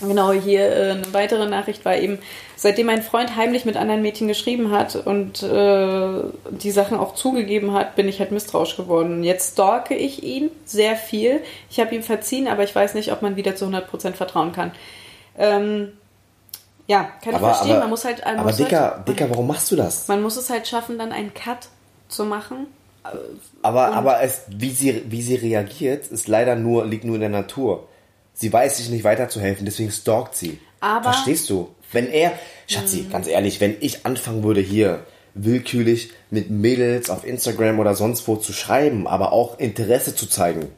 genau, hier äh, eine weitere Nachricht war eben, seitdem mein Freund heimlich mit anderen Mädchen geschrieben hat und äh, die Sachen auch zugegeben hat, bin ich halt misstrauisch geworden. Jetzt stalke ich ihn sehr viel. Ich habe ihm verziehen, aber ich weiß nicht, ob man wieder zu 100% vertrauen kann. Ähm, ja, kann ich Aber, verstehen. aber, man muss halt, man aber muss Dicker, halt, Dicker, warum machst du das? man muss es halt schaffen, dann einen Cut zu machen. Aber, aber es, wie, sie, wie sie reagiert, ist leider nur, liegt nur in der Natur. Sie weiß sich nicht weiterzuhelfen, deswegen stalkt sie. Aber- Verstehst du? Wenn er, Schatzi, ganz ehrlich, wenn ich anfangen würde hier willkürlich mit Mädels auf Instagram oder sonst wo zu schreiben, aber auch Interesse zu zeigen.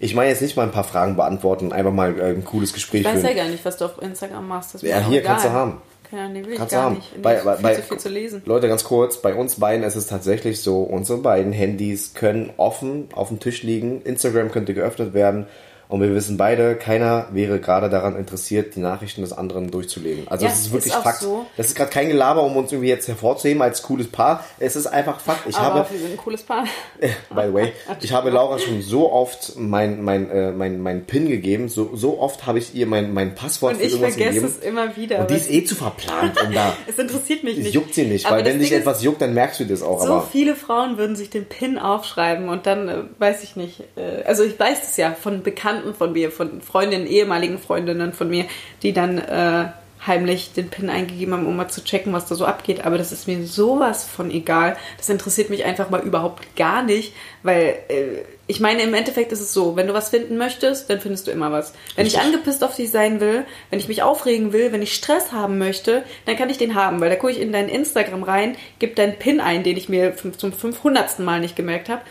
Ich meine jetzt nicht mal ein paar Fragen beantworten, einfach mal äh, ein cooles Gespräch Ich weiß ja führen. gar nicht, was du auf Instagram machst. Das Ja, hier egal. kannst du haben. Ja, nee, will ich Kannst gar du haben. nicht. Bei, Bei, viel zu viel zu lesen. Leute, ganz kurz, bei uns beiden ist es tatsächlich so, unsere beiden Handys können offen auf dem Tisch liegen, Instagram könnte geöffnet werden Und wir wissen beide, keiner wäre gerade daran interessiert, die Nachrichten des anderen durchzulesen. Also Ja, das ist wirklich ist Fakt. so. Das ist gerade kein Gelaber, um uns irgendwie jetzt hervorzuheben als cooles Paar. Es ist einfach Fakt. Ich Aber habe, wir sind ein cooles Paar. by the way, ich habe Laura schon so oft mein, mein, äh, mein, mein PIN gegeben. So, so oft habe ich ihr mein, mein Passwort Und für ich irgendwas vergesse gegeben. es immer wieder. Und die ist eh zu verplant, um da. es interessiert mich Es nicht. juckt sie nicht, Aber weil wenn dich etwas juckt, dann merkst du das auch. So aber viele Frauen würden sich den Pin aufschreiben und dann äh, weiß ich nicht. Äh, also ich weiß es ja von Bekannten von mir, von Freundinnen, ehemaligen Freundinnen von mir, die dann äh, heimlich den Pin eingegeben haben, um mal zu checken, was da so abgeht. Aber das ist mir sowas von egal. Das interessiert mich einfach mal überhaupt gar nicht, weil äh, ich meine, im Endeffekt ist es so, wenn du was finden möchtest, dann findest du immer was. Wenn ich angepisst auf dich sein will, wenn ich mich aufregen will, wenn ich Stress haben möchte, dann kann ich den haben, weil da gucke ich in dein Instagram rein, gebe deinen Pin ein, den ich mir zum 500. Mal nicht gemerkt habe.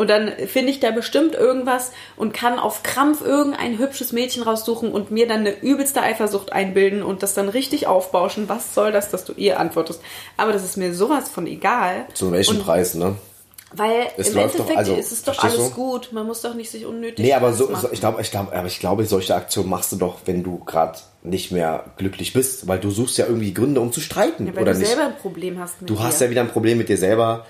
Und dann finde ich da bestimmt irgendwas und kann auf Krampf irgendein hübsches Mädchen raussuchen und mir dann eine übelste Eifersucht einbilden und das dann richtig aufbauschen. Was soll das, dass du ihr antwortest? Aber das ist mir sowas von egal. zu welchem und Preis, ne? Weil Es im läuft doch- Endeffekt also, ist es doch alles du? gut. Man muss doch nicht sich unnötig Nee, aber so, so ich glaube, ich glaube, aber ich glaube, solche Aktionen machst du doch, wenn du gerade nicht mehr glücklich bist, weil du suchst ja irgendwie Gründe, um zu streiten, Ja, weil oder du nicht? selber ein Problem hast mit du dir. hast ja wieder ein Problem mit dir selber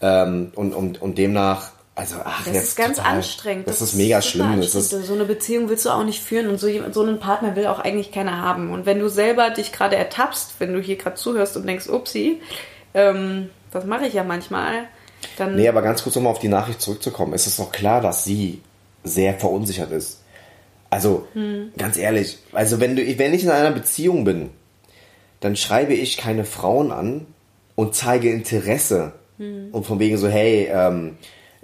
ähm, und, und, und demnach, also ach, Das jetzt ist ganz total, anstrengend. Das, ist mega schlimm. Das ist, so eine Beziehung willst du auch nicht führen und so, jemand- so einen Partner will auch eigentlich keiner haben. Und wenn du selber dich gerade ertappst, wenn du hier gerade zuhörst und denkst, upsi, ähm, das mache ich ja manchmal, dann nee, aber ganz kurz nochmal auf die Nachricht zurückzukommen. Es ist doch klar, dass sie sehr verunsichert ist. Also, Hm. ganz ehrlich, also wenn, du, wenn ich in einer Beziehung bin, dann schreibe ich keine Frauen an und zeige Interesse. Hm. Und von wegen so, hey, ähm,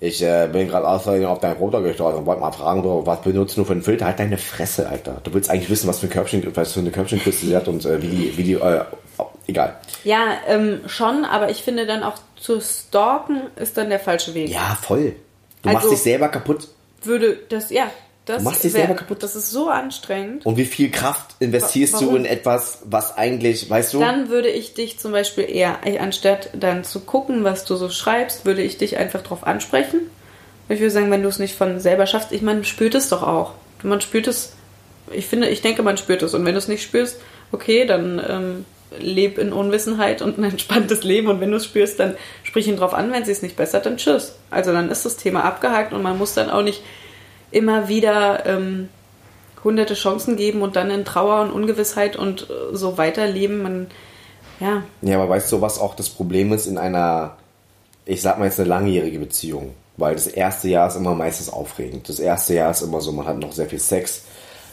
ich äh, bin gerade außerdem auf deinen Router gestartet und wollte mal fragen, so, was benutzt du für einen Filter? Halt deine Fresse, Alter. Du willst eigentlich wissen, was für, ein Körbchen, was für eine Körbchenküste sie hat und äh, wie die, wie die äh, oh, egal. ja, ähm, schon, aber ich finde dann auch zu stalken ist dann der falsche Weg. Ja, voll. Du Also- machst dich selber kaputt. Würde das, ja, das Du machst dich selber kaputt. Das ist so anstrengend. Und wie viel Kraft investierst Wa- du warum? in etwas, was eigentlich, weißt du? Dann würde ich dich zum Beispiel eher, anstatt dann zu gucken, was du so schreibst, würde ich dich einfach drauf ansprechen. Ich würde sagen, wenn du es nicht von selber schaffst, ich meine, man spürt es doch auch. Man spürt es, ich finde, ich denke, man spürt es. Und wenn du es nicht spürst, okay, dann ähm, leb in Unwissenheit und ein entspanntes Leben. Und wenn du es spürst, dann sprich ihn drauf an. Wenn sie es nicht bessert, dann tschüss. Also dann ist das Thema abgehakt und man muss dann auch nicht immer wieder ähm, hunderte Chancen geben und dann in Trauer und Ungewissheit und äh, so weiterleben. Man, ja, Ja, aber weißt du, was auch das Problem ist in einer, ich sag mal jetzt eine langjährige Beziehung? Weil das erste Jahr ist immer meistens aufregend. Das erste Jahr ist immer so, man hat noch sehr viel Sex.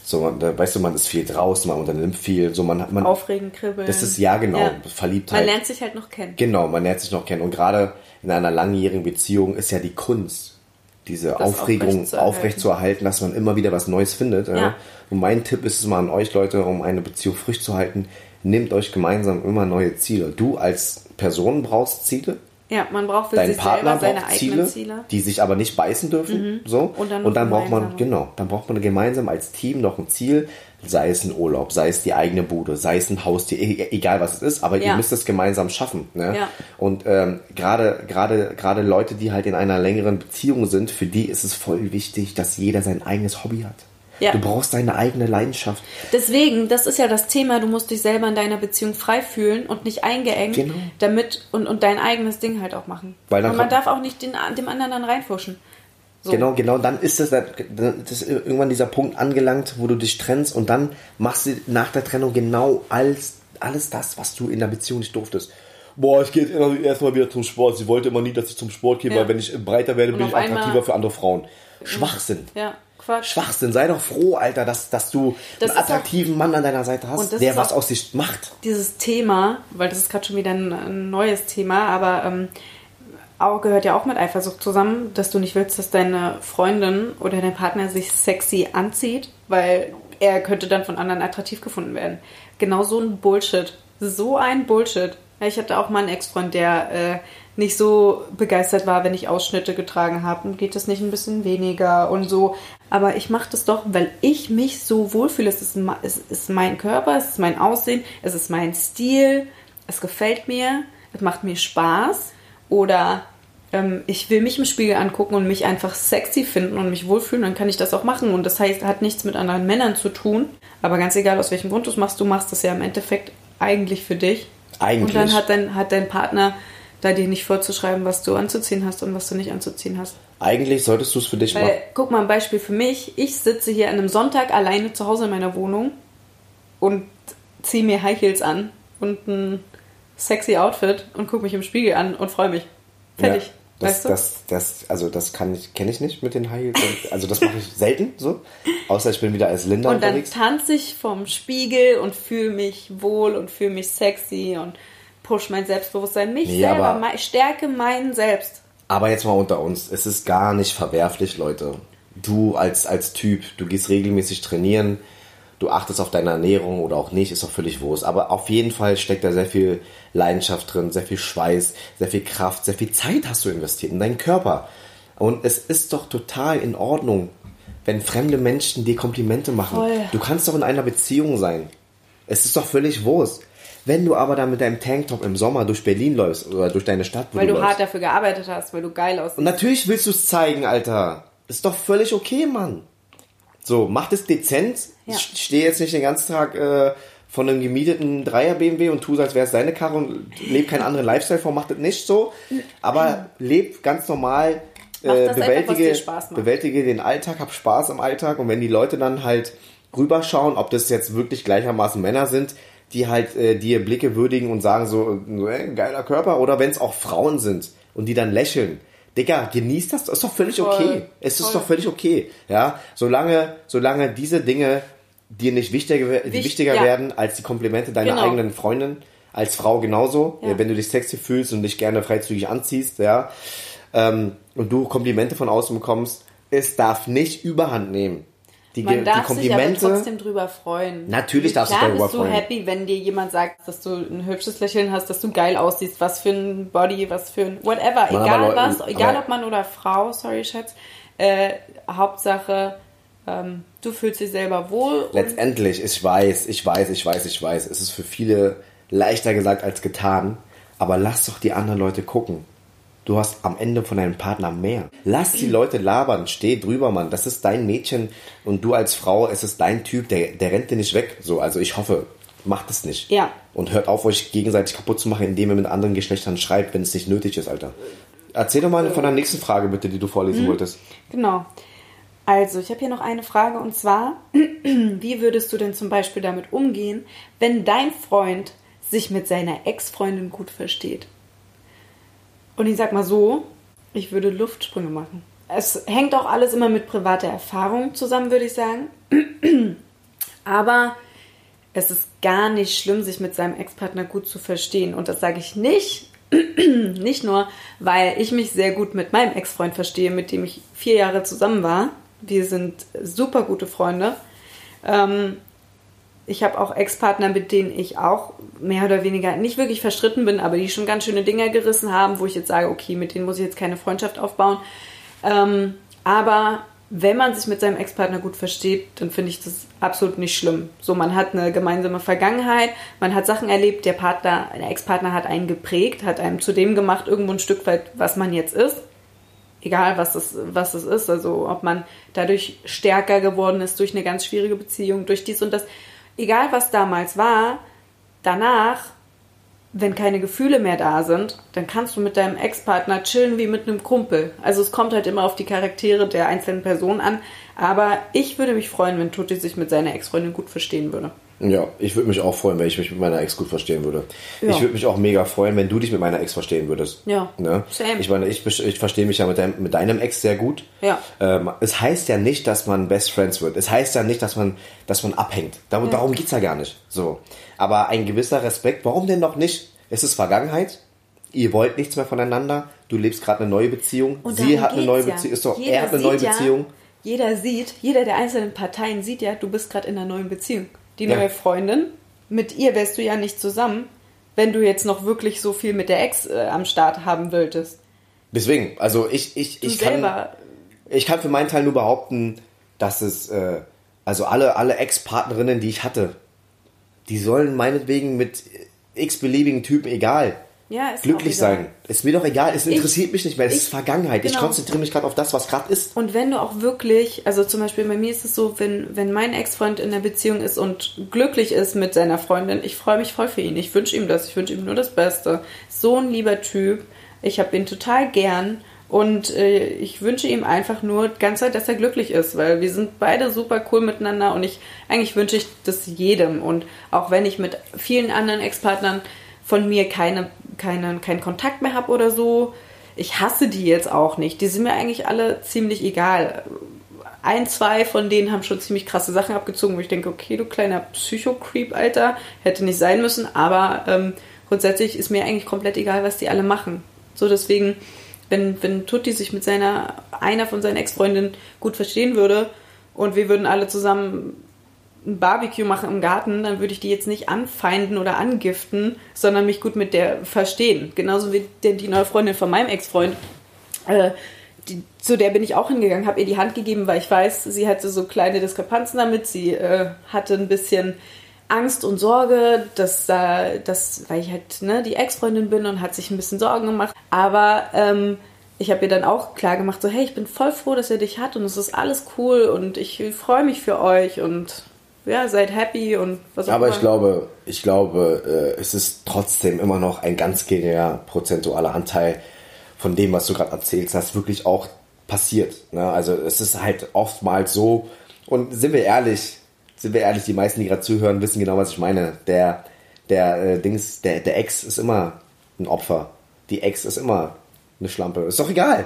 So, man, da, weißt du, man ist viel draußen, man unternimmt viel. So, man, hat- man, aufregend, kribbeln. das ist ja genau, Ja. Verliebtheit. Man lernt sich halt noch kennen. Genau, man lernt sich noch kennen. Und gerade in einer langjährigen Beziehung ist ja die Kunst, diese Aufregung aufrechtzuerhalten. aufrechtzuerhalten, dass man immer wieder was Neues findet. Ja. Ja. Und mein Tipp ist es mal an euch, Leute, um eine Beziehung frisch zu halten, nehmt euch gemeinsam immer neue Ziele. Du als Person brauchst Ziele, Ja, man braucht für dein sich Partner selber seine braucht eigenen Ziele, Ziele. die sich aber nicht beißen dürfen. So. Und dann Und dann braucht man, genau, dann braucht man gemeinsam als Team noch ein Ziel, sei es ein Urlaub, sei es die eigene Bude, sei es ein Haustier, e- egal was es ist, aber ihr Ja. müsst es gemeinsam schaffen. Ne? Ja. Und ähm, gerade gerade gerade Leute, die halt in einer längeren Beziehung sind, für die ist es voll wichtig, dass jeder sein eigenes Hobby hat. Ja. Du brauchst deine eigene Leidenschaft. Deswegen, das ist ja das Thema, du musst dich selber in deiner Beziehung frei fühlen und nicht eingeengt, Genau. damit und, und dein eigenes Ding halt auch machen. Weil und man darf auch nicht den, dem anderen dann reinfuschen. So. Genau, genau, dann ist das, dann ist irgendwann dieser Punkt angelangt, wo du dich trennst und dann machst du nach der Trennung genau alles, alles das, was du in der Beziehung nicht durftest. Boah, ich gehe jetzt erstmal wieder zum Sport. Sie wollte immer nie, dass ich zum Sport gehe, Ja. weil wenn ich breiter werde, Und bin ich attraktiver für andere Frauen. Schwachsinn. Ja, Quatsch. Schwachsinn. Sei doch froh, Alter, dass, dass du Das einen ist auch- attraktiven Mann an deiner Seite hast, das der was aus sich macht. dieses Thema, weil das ist gerade schon wieder ein, ein neues Thema, aber ähm, auch gehört ja auch mit Eifersucht zusammen, dass du nicht willst, dass deine Freundin oder dein Partner sich sexy anzieht, weil er könnte dann von anderen attraktiv gefunden werden. Genau so ein Bullshit. So ein Bullshit. Ich hatte auch mal einen Ex-Freund, der äh, nicht so begeistert war, wenn ich Ausschnitte getragen habe. Und geht das nicht ein bisschen weniger und so. Aber ich mache das doch, weil ich mich so wohlfühle. Es ist, es ist mein Körper, es ist mein Aussehen, es ist mein Stil, es gefällt mir, es macht mir Spaß. Oder ähm, ich will mich im Spiegel angucken und mich einfach sexy finden und mich wohlfühlen, dann kann ich das auch machen. Und das heißt, hat nichts mit anderen Männern zu tun. Aber ganz egal, aus welchem Grund du es machst, du machst das ja im Endeffekt eigentlich für dich. Eigentlich. Und dann hat dein, hat dein Partner da dir nicht vorzuschreiben, was du anzuziehen hast und was du nicht anzuziehen hast. Eigentlich solltest du es für dich machen. Weil, guck mal, ein Beispiel für mich. Ich sitze hier an einem Sonntag alleine zu Hause in meiner Wohnung und ziehe mir High Heels an und ein sexy Outfit und gucke mich im Spiegel an und freue mich. Fertig. Ja, das, weißt du? das, das, also das kann ich, kenne ich nicht mit den High Heels. Also das mache ich selten so. Außer ich bin wieder als Linda und dann unterwegs. tanze ich vom Spiegel und fühle mich wohl und fühle mich sexy und push mein Selbstbewusstsein. Mich Nee, selber, aber- stärke mein Selbst. Aber jetzt mal unter uns. Es ist gar nicht verwerflich, Leute. Du als, als Typ, du gehst regelmäßig trainieren, du achtest auf deine Ernährung oder auch nicht, ist doch völlig Wurst. Aber auf jeden Fall steckt da sehr viel Leidenschaft drin, sehr viel Schweiß, sehr viel Kraft, sehr viel Zeit hast du investiert in deinen Körper. Und es ist doch total in Ordnung, wenn fremde Menschen dir Komplimente machen. Voll. Du kannst doch in einer Beziehung sein. Es ist doch völlig Wurst. Wenn du aber dann mit deinem Tanktop im Sommer durch Berlin läufst oder durch deine Stadt, Weil du läufst, hart dafür gearbeitet hast, weil du geil aussiehst. und natürlich willst du es zeigen, Alter. Ist doch völlig okay, Mann. So, mach das dezent. Ja. Ich stehe jetzt nicht den ganzen Tag äh, von einem gemieteten Dreier BMW und tu als wäre es deine Karre und lebe keinen anderen Lifestyle vor. Mach das nicht so. Aber leb ganz normal. Äh, einfach, bewältige, macht. bewältige den Alltag, hab Spaß am Alltag und wenn die Leute dann halt rüberschauen, ob das jetzt wirklich gleichermaßen Männer sind, die halt äh, dir Blicke würdigen und sagen so, äh, geiler Körper, oder wenn es auch Frauen sind und die dann lächeln. Digga, genieß das, ist doch völlig Voll. okay. Es ist Voll. doch völlig okay. Ja, solange, solange diese Dinge dir nicht wichtiger, Wicht- wichtiger ja. werden als die Komplimente deiner Genau. eigenen Freundin, als Frau genauso, Ja. wenn du dich sexy fühlst und dich gerne freizügig anziehst, ja, ähm, und du Komplimente von außen bekommst, es darf nicht überhand nehmen. Die, Man die darf sich aber trotzdem drüber freuen. Natürlich darfst du Klar darüber bist du freuen. happy, wenn dir jemand sagt, dass du ein hübsches Lächeln hast, dass du geil aussiehst, was für ein Body, was für ein whatever, Mann, egal was, egal ob Mann oder Frau, sorry Schatz, äh, Hauptsache ähm, du fühlst dich selber wohl letztendlich, ich weiß, ich weiß, ich weiß, ich weiß, es ist für viele leichter gesagt als getan, aber lass doch die anderen Leute gucken. Du hast am Ende von deinem Partner mehr. Lass die Leute labern, steh drüber, Mann. Das ist dein Mädchen und du als Frau, es ist dein Typ, der, der rennt dir nicht weg. So, also ich hoffe, macht es nicht. Ja. Und hört auf, euch gegenseitig kaputt zu machen, indem ihr mit anderen Geschlechtern schreibt, wenn es nicht nötig ist, Alter. Erzähl doch mal von der nächsten Frage bitte, die du vorlesen wolltest. Genau. Also, ich habe hier noch eine Frage und zwar, wie würdest du denn zum Beispiel damit umgehen, wenn dein Freund sich mit seiner Ex-Freundin gut versteht? Und ich sag mal so, ich würde Luftsprünge machen. Es hängt auch alles immer mit privater Erfahrung zusammen, würde ich sagen. Aber es ist gar nicht schlimm, sich mit seinem Ex-Partner gut zu verstehen. Und das sage ich nicht, nicht nur, weil ich mich sehr gut mit meinem Ex-Freund verstehe, mit dem ich vier Jahre zusammen war. Wir sind super gute Freunde. Ähm, ich habe auch Ex-Partner, mit denen ich auch mehr oder weniger nicht wirklich verstritten bin, aber die schon ganz schöne Dinger gerissen haben, wo ich jetzt sage, okay, mit denen muss ich jetzt keine Freundschaft aufbauen. Ähm, aber wenn man sich mit seinem Ex-Partner gut versteht, dann finde ich das absolut nicht schlimm. So, man hat eine gemeinsame Vergangenheit, man hat Sachen erlebt, der Partner, der Ex-Partner hat einen geprägt, hat einem zu dem gemacht, irgendwo ein Stück weit, was man jetzt ist. Egal, was das, was das ist. Also, ob man dadurch stärker geworden ist durch eine ganz schwierige Beziehung, durch dies und das. Egal, was damals war, danach wenn keine Gefühle mehr da sind, dann kannst du mit deinem Ex-Partner chillen wie mit einem Kumpel. Also es kommt halt immer auf die Charaktere der einzelnen Personen an. Aber ich würde mich freuen, wenn Tutti sich mit seiner Ex-Freundin gut verstehen würde. Ja, ich würde mich auch freuen, wenn ich mich mit meiner Ex gut verstehen würde. Ja. Ich würde mich auch mega freuen, wenn du dich mit meiner Ex verstehen würdest. Ja, Ne? same. Ich meine, ich, ich verstehe mich ja mit, deinem, mit deinem Ex sehr gut. Ja. Ähm, es heißt ja nicht, dass man Best Friends wird. Es heißt ja nicht, dass man, dass man abhängt. Darum, darum geht's ja gar nicht. So. Aber ein gewisser Respekt, warum denn noch nicht? Es ist Vergangenheit. Ihr wollt nichts mehr voneinander. Du lebst gerade eine neue Beziehung. Und Sie hat eine neue ja. Beziehung. Ist doch, Jeder er hat eine neue ja- Beziehung. Jeder sieht, jeder der einzelnen Parteien sieht ja, du bist gerade in einer neuen Beziehung. Die Ja. neue Freundin, mit ihr wärst du ja nicht zusammen, wenn du jetzt noch wirklich so viel mit der Ex äh, am Start haben wolltest. Deswegen, also ich, ich, Du ich kann, selber. Ich kann für meinen Teil nur behaupten, dass es, äh, also alle, alle Ex-Partnerinnen, die ich hatte, die sollen meinetwegen mit x-beliebigen Typen, egal, Ja, ist Glücklich sein. Ist mir doch egal, es interessiert Ich- mich nicht mehr, es ist ich- Vergangenheit. Ich genau. konzentriere mich gerade auf das, was gerade ist. Und wenn du auch wirklich, also zum Beispiel bei mir ist es so, wenn, wenn mein Ex-Freund in der Beziehung ist und glücklich ist mit seiner Freundin, ich freue mich voll für ihn. Ich wünsche ihm das, ich wünsche ihm nur das Beste. So ein lieber Typ. Ich habe ihn total gern und äh, ich wünsche ihm einfach nur die ganze Zeit, dass er glücklich ist, weil wir sind beide super cool miteinander und ich eigentlich wünsche ich das jedem. Und auch wenn ich mit vielen anderen Ex-Partnern von mir keine, keine, keinen Kontakt mehr habe oder so, ich hasse die jetzt auch nicht. Die sind mir eigentlich alle ziemlich egal. Ein, zwei von denen haben schon ziemlich krasse Sachen abgezogen, wo ich denke, okay, du kleiner Psycho-Creep, Alter, hätte nicht sein müssen, aber ähm, grundsätzlich ist mir eigentlich komplett egal, was die alle machen. So deswegen, wenn, wenn Tutti sich mit seiner, einer von seinen Ex-Freundinnen gut verstehen würde und wir würden alle zusammen ein Barbecue machen im Garten, dann würde ich die jetzt nicht anfeinden oder angiften, sondern mich gut mit der verstehen. Genauso wie die, die neue Freundin von meinem Ex-Freund. Äh, die, zu der bin ich auch hingegangen, habe ihr die Hand gegeben, weil ich weiß, sie hatte so kleine Diskrepanzen damit. Sie äh, hatte ein bisschen Angst und Sorge, dass, äh, dass weil ich halt ne, die Ex-Freundin bin und hat sich ein bisschen Sorgen gemacht. Aber ähm, ich habe ihr dann auch klar gemacht, so hey, ich bin voll froh, dass er dich hat und es ist alles cool und ich freue mich für euch und ja, seid happy und was auch Aber immer. ich glaube, ich glaube, äh, es ist trotzdem immer noch ein ganz geringer prozentualer Anteil von dem, was du gerade erzählst, das wirklich auch passiert. Ne? Also es ist halt oftmals so, und sind wir ehrlich, sind wir ehrlich, die meisten, die gerade zuhören, wissen genau, was ich meine. Der, der äh, Dings, der, der Ex ist immer ein Opfer. Die Ex ist immer eine Schlampe. Ist doch egal.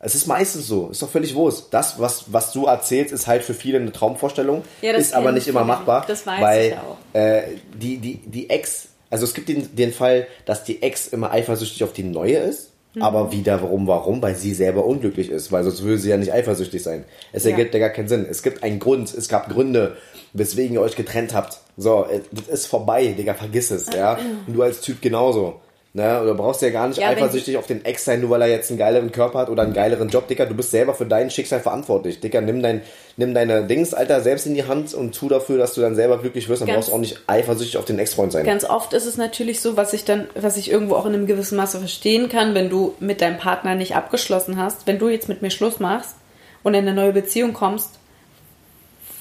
Es ist meistens so, ist doch völlig Wurst. Das, was, was du erzählst, ist halt für viele eine Traumvorstellung, Ja, das ist aber nicht immer machbar. Das weiß weil, ich auch. Äh, die, die, die Ex, also es gibt den, den Fall, dass die Ex immer eifersüchtig auf die neue ist, Mhm. aber wieder warum, warum? Weil sie selber unglücklich ist, weil sonst würde sie ja nicht eifersüchtig sein. Es Ja. ergibt ja gar keinen Sinn. Es gibt einen Grund, es gab Gründe, weswegen ihr euch getrennt habt. So, äh, das ist vorbei, Digga, vergiss es, ja. Und du als Typ genauso. Ne? Du brauchst ja gar nicht Ja, eifersüchtig auf den Ex sein, nur weil er jetzt einen geileren Körper hat oder einen geileren Job, Dicker. Du bist selber für dein Schicksal verantwortlich. Dicker, nimm, dein, nimm deine Dings, Alter, selbst in die Hand und tu dafür, dass du dann selber glücklich wirst. Dann Ganz- brauchst du auch nicht eifersüchtig auf den Ex-Freund sein. Ganz oft ist es natürlich so, was ich dann, was ich irgendwo auch in einem gewissen Maße verstehen kann, wenn du mit deinem Partner nicht abgeschlossen hast, wenn du jetzt mit mir Schluss machst und in eine neue Beziehung kommst,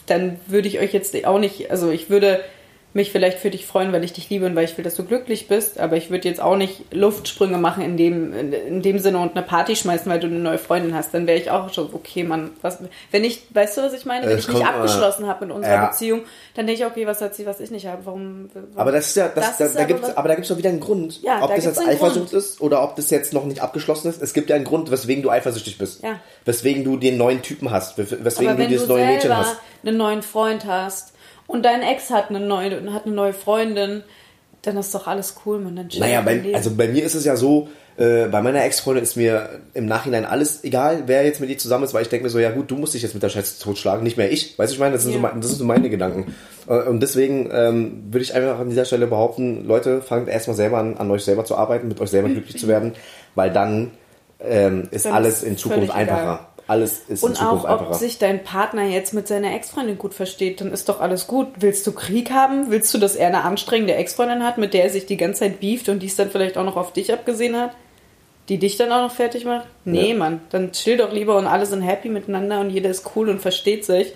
dann würde ich euch jetzt auch nicht, also ich würde mich vielleicht für dich freuen, weil ich dich liebe und weil ich will, dass du glücklich bist, aber ich würde jetzt auch nicht Luftsprünge machen in dem, in, dem Sinne und eine Party schmeißen, weil du eine neue Freundin hast. Dann wäre ich auch schon, okay, Mann, was, wenn ich, weißt du, was ich meine? Wenn Es ich nicht äh, abgeschlossen habe mit unserer ja. Beziehung, dann denke ich, okay, was hat sie, was ich nicht habe? Warum, warum? Aber das ist ja, das, Das da, ist da aber gibt's, aber da gibt's doch wieder einen Grund. Ja, ob da das jetzt Eifersucht Grund. ist oder ob das jetzt noch nicht abgeschlossen ist. Es gibt ja einen Grund, weswegen du eifersüchtig bist. Ja. Weswegen du den neuen Typen hast. wes- Weswegen Aber du wenn dieses du neue Mädchen hast. einen neuen Freund hast und dein Ex hat eine neue, hat eine neue Freundin, dann ist doch alles cool, man. Dann Naja, bei, also bei mir ist es ja so, äh, bei meiner Ex-Freundin ist mir im Nachhinein alles egal, wer jetzt mit ihr zusammen ist, weil ich denke mir so, ja gut, du musst dich jetzt mit der Scheiße totschlagen, nicht mehr ich. Weißt du, ich meine, das sind, so, Ja. mein- das sind so meine Gedanken. Äh, und deswegen ähm, würde ich einfach an dieser Stelle behaupten, Leute, fangt erstmal selber an, an euch selber zu arbeiten, mit euch selber glücklich zu werden, weil dann ähm, ist Dann alles ist in Zukunft völlig egal. Alles ist in und Zukunft auch, ob einfacher. sich dein Partner jetzt mit seiner Ex-Freundin gut versteht, dann ist doch alles gut. Willst du Krieg haben? Willst du, dass er eine anstrengende Ex-Freundin hat, mit der er sich die ganze Zeit beeft und die es dann vielleicht auch noch auf dich abgesehen hat? Die dich dann auch noch fertig macht? Nee, Ja. Mann. Dann chill doch lieber und alle sind happy miteinander und jeder ist cool und versteht sich,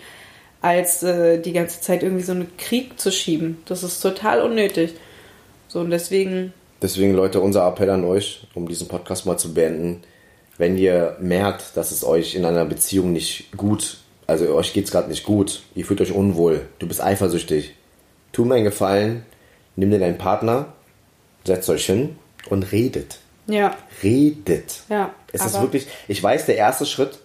als äh, die ganze Zeit irgendwie so einen Krieg zu schieben. Das ist total unnötig. So, und deswegen, Deswegen, Leute, unser Appell an euch, um diesen Podcast mal zu beenden. Wenn ihr merkt, dass es euch in einer Beziehung nicht gut, also euch geht's gerade nicht gut, ihr fühlt euch unwohl, du bist eifersüchtig, tu mir einen Gefallen, nimm dir deinen Partner, setzt euch hin und redet. ja, Redet. Ja, Es ist wirklich, ich weiß, der erste Schritt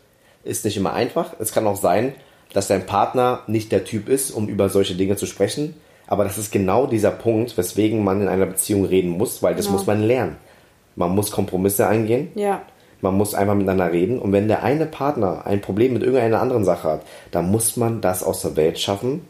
ist nicht immer einfach. Es kann auch sein, dass dein Partner nicht der Typ ist, um über solche Dinge zu sprechen. Aber das ist genau dieser Punkt, weswegen man in einer Beziehung reden muss, weil das Genau. muss man lernen. Man muss Kompromisse eingehen. ja. Man muss einfach miteinander reden. Und wenn der eine Partner ein Problem mit irgendeiner anderen Sache hat, dann muss man das aus der Welt schaffen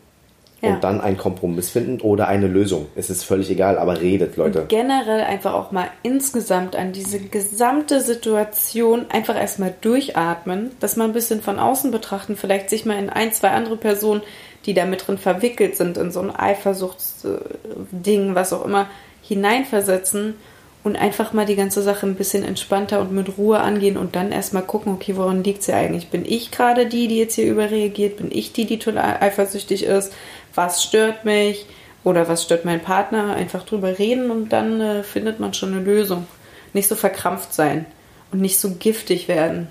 Ja. und dann einen Kompromiss finden oder eine Lösung. Es ist völlig egal, aber redet, Leute. generell einfach auch mal insgesamt an diese gesamte Situation einfach erstmal durchatmen, das mal ein bisschen von außen betrachten, vielleicht sich mal in ein, zwei andere Personen, die da mit drin verwickelt sind, in so ein Eifersuchtsding, was auch immer, hineinversetzen und einfach mal die ganze Sache ein bisschen entspannter und mit Ruhe angehen und dann erstmal gucken, okay, woran liegt sie eigentlich? Bin ich gerade die, die jetzt hier überreagiert? Bin ich die, die total eifersüchtig ist? Was stört mich? Oder was stört mein Partner? Einfach drüber reden und dann äh, findet man schon eine Lösung. Nicht so verkrampft sein und nicht so giftig werden.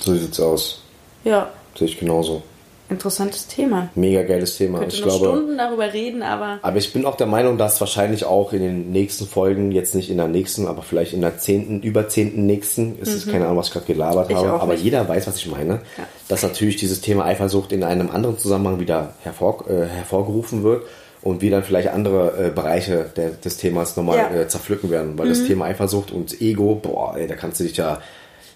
So sieht's aus. Ja, Sehe ich genauso. Interessantes Thema. Mega geiles Thema. Könnte ich noch glaube, Stunden darüber reden, aber aber ich bin auch der Meinung, dass wahrscheinlich auch in den nächsten Folgen, jetzt nicht in der nächsten, aber vielleicht in der zehnten, über zehnten nächsten, ist es keine Ahnung, was ich gerade gelabert Mhm. Ich habe, aber nicht. jeder weiß, was ich meine, Ja. dass natürlich dieses Thema Eifersucht in einem anderen Zusammenhang wieder hervor, äh, hervorgerufen wird und wir dann vielleicht andere äh, Bereiche der, des Themas nochmal Ja. Mhm. äh, zerpflücken werden, weil das Thema Eifersucht und Ego, boah, ey, da kannst du dich ja,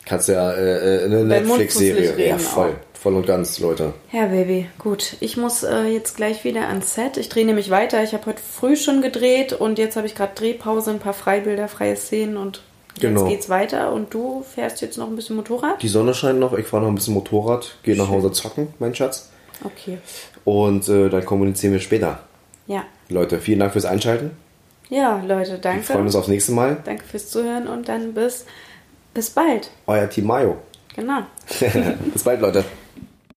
kannst du ja äh, äh, eine Netflix-Serie, ja voll, auch. Voll und ganz, Leute. Ja, Baby, gut. Ich muss äh, jetzt gleich wieder ans Set. Ich drehe nämlich weiter. Ich habe heute früh schon gedreht und jetzt habe ich gerade Drehpause, ein paar Freibilder, freie Szenen und Genau. jetzt geht's weiter. Und du fährst jetzt noch ein bisschen Motorrad? Die Sonne scheint noch, ich fahre noch ein bisschen Motorrad, gehe nach Hause zocken, mein Schatz. Okay. Und äh, dann kommunizieren wir später. Ja. Leute, vielen Dank fürs Einschalten. Ja, Leute, Wir danke. freuen uns aufs nächste Mal. Danke fürs Zuhören und dann bis, bis bald. Euer Team Mayo. Genau. Bis bald, Leute.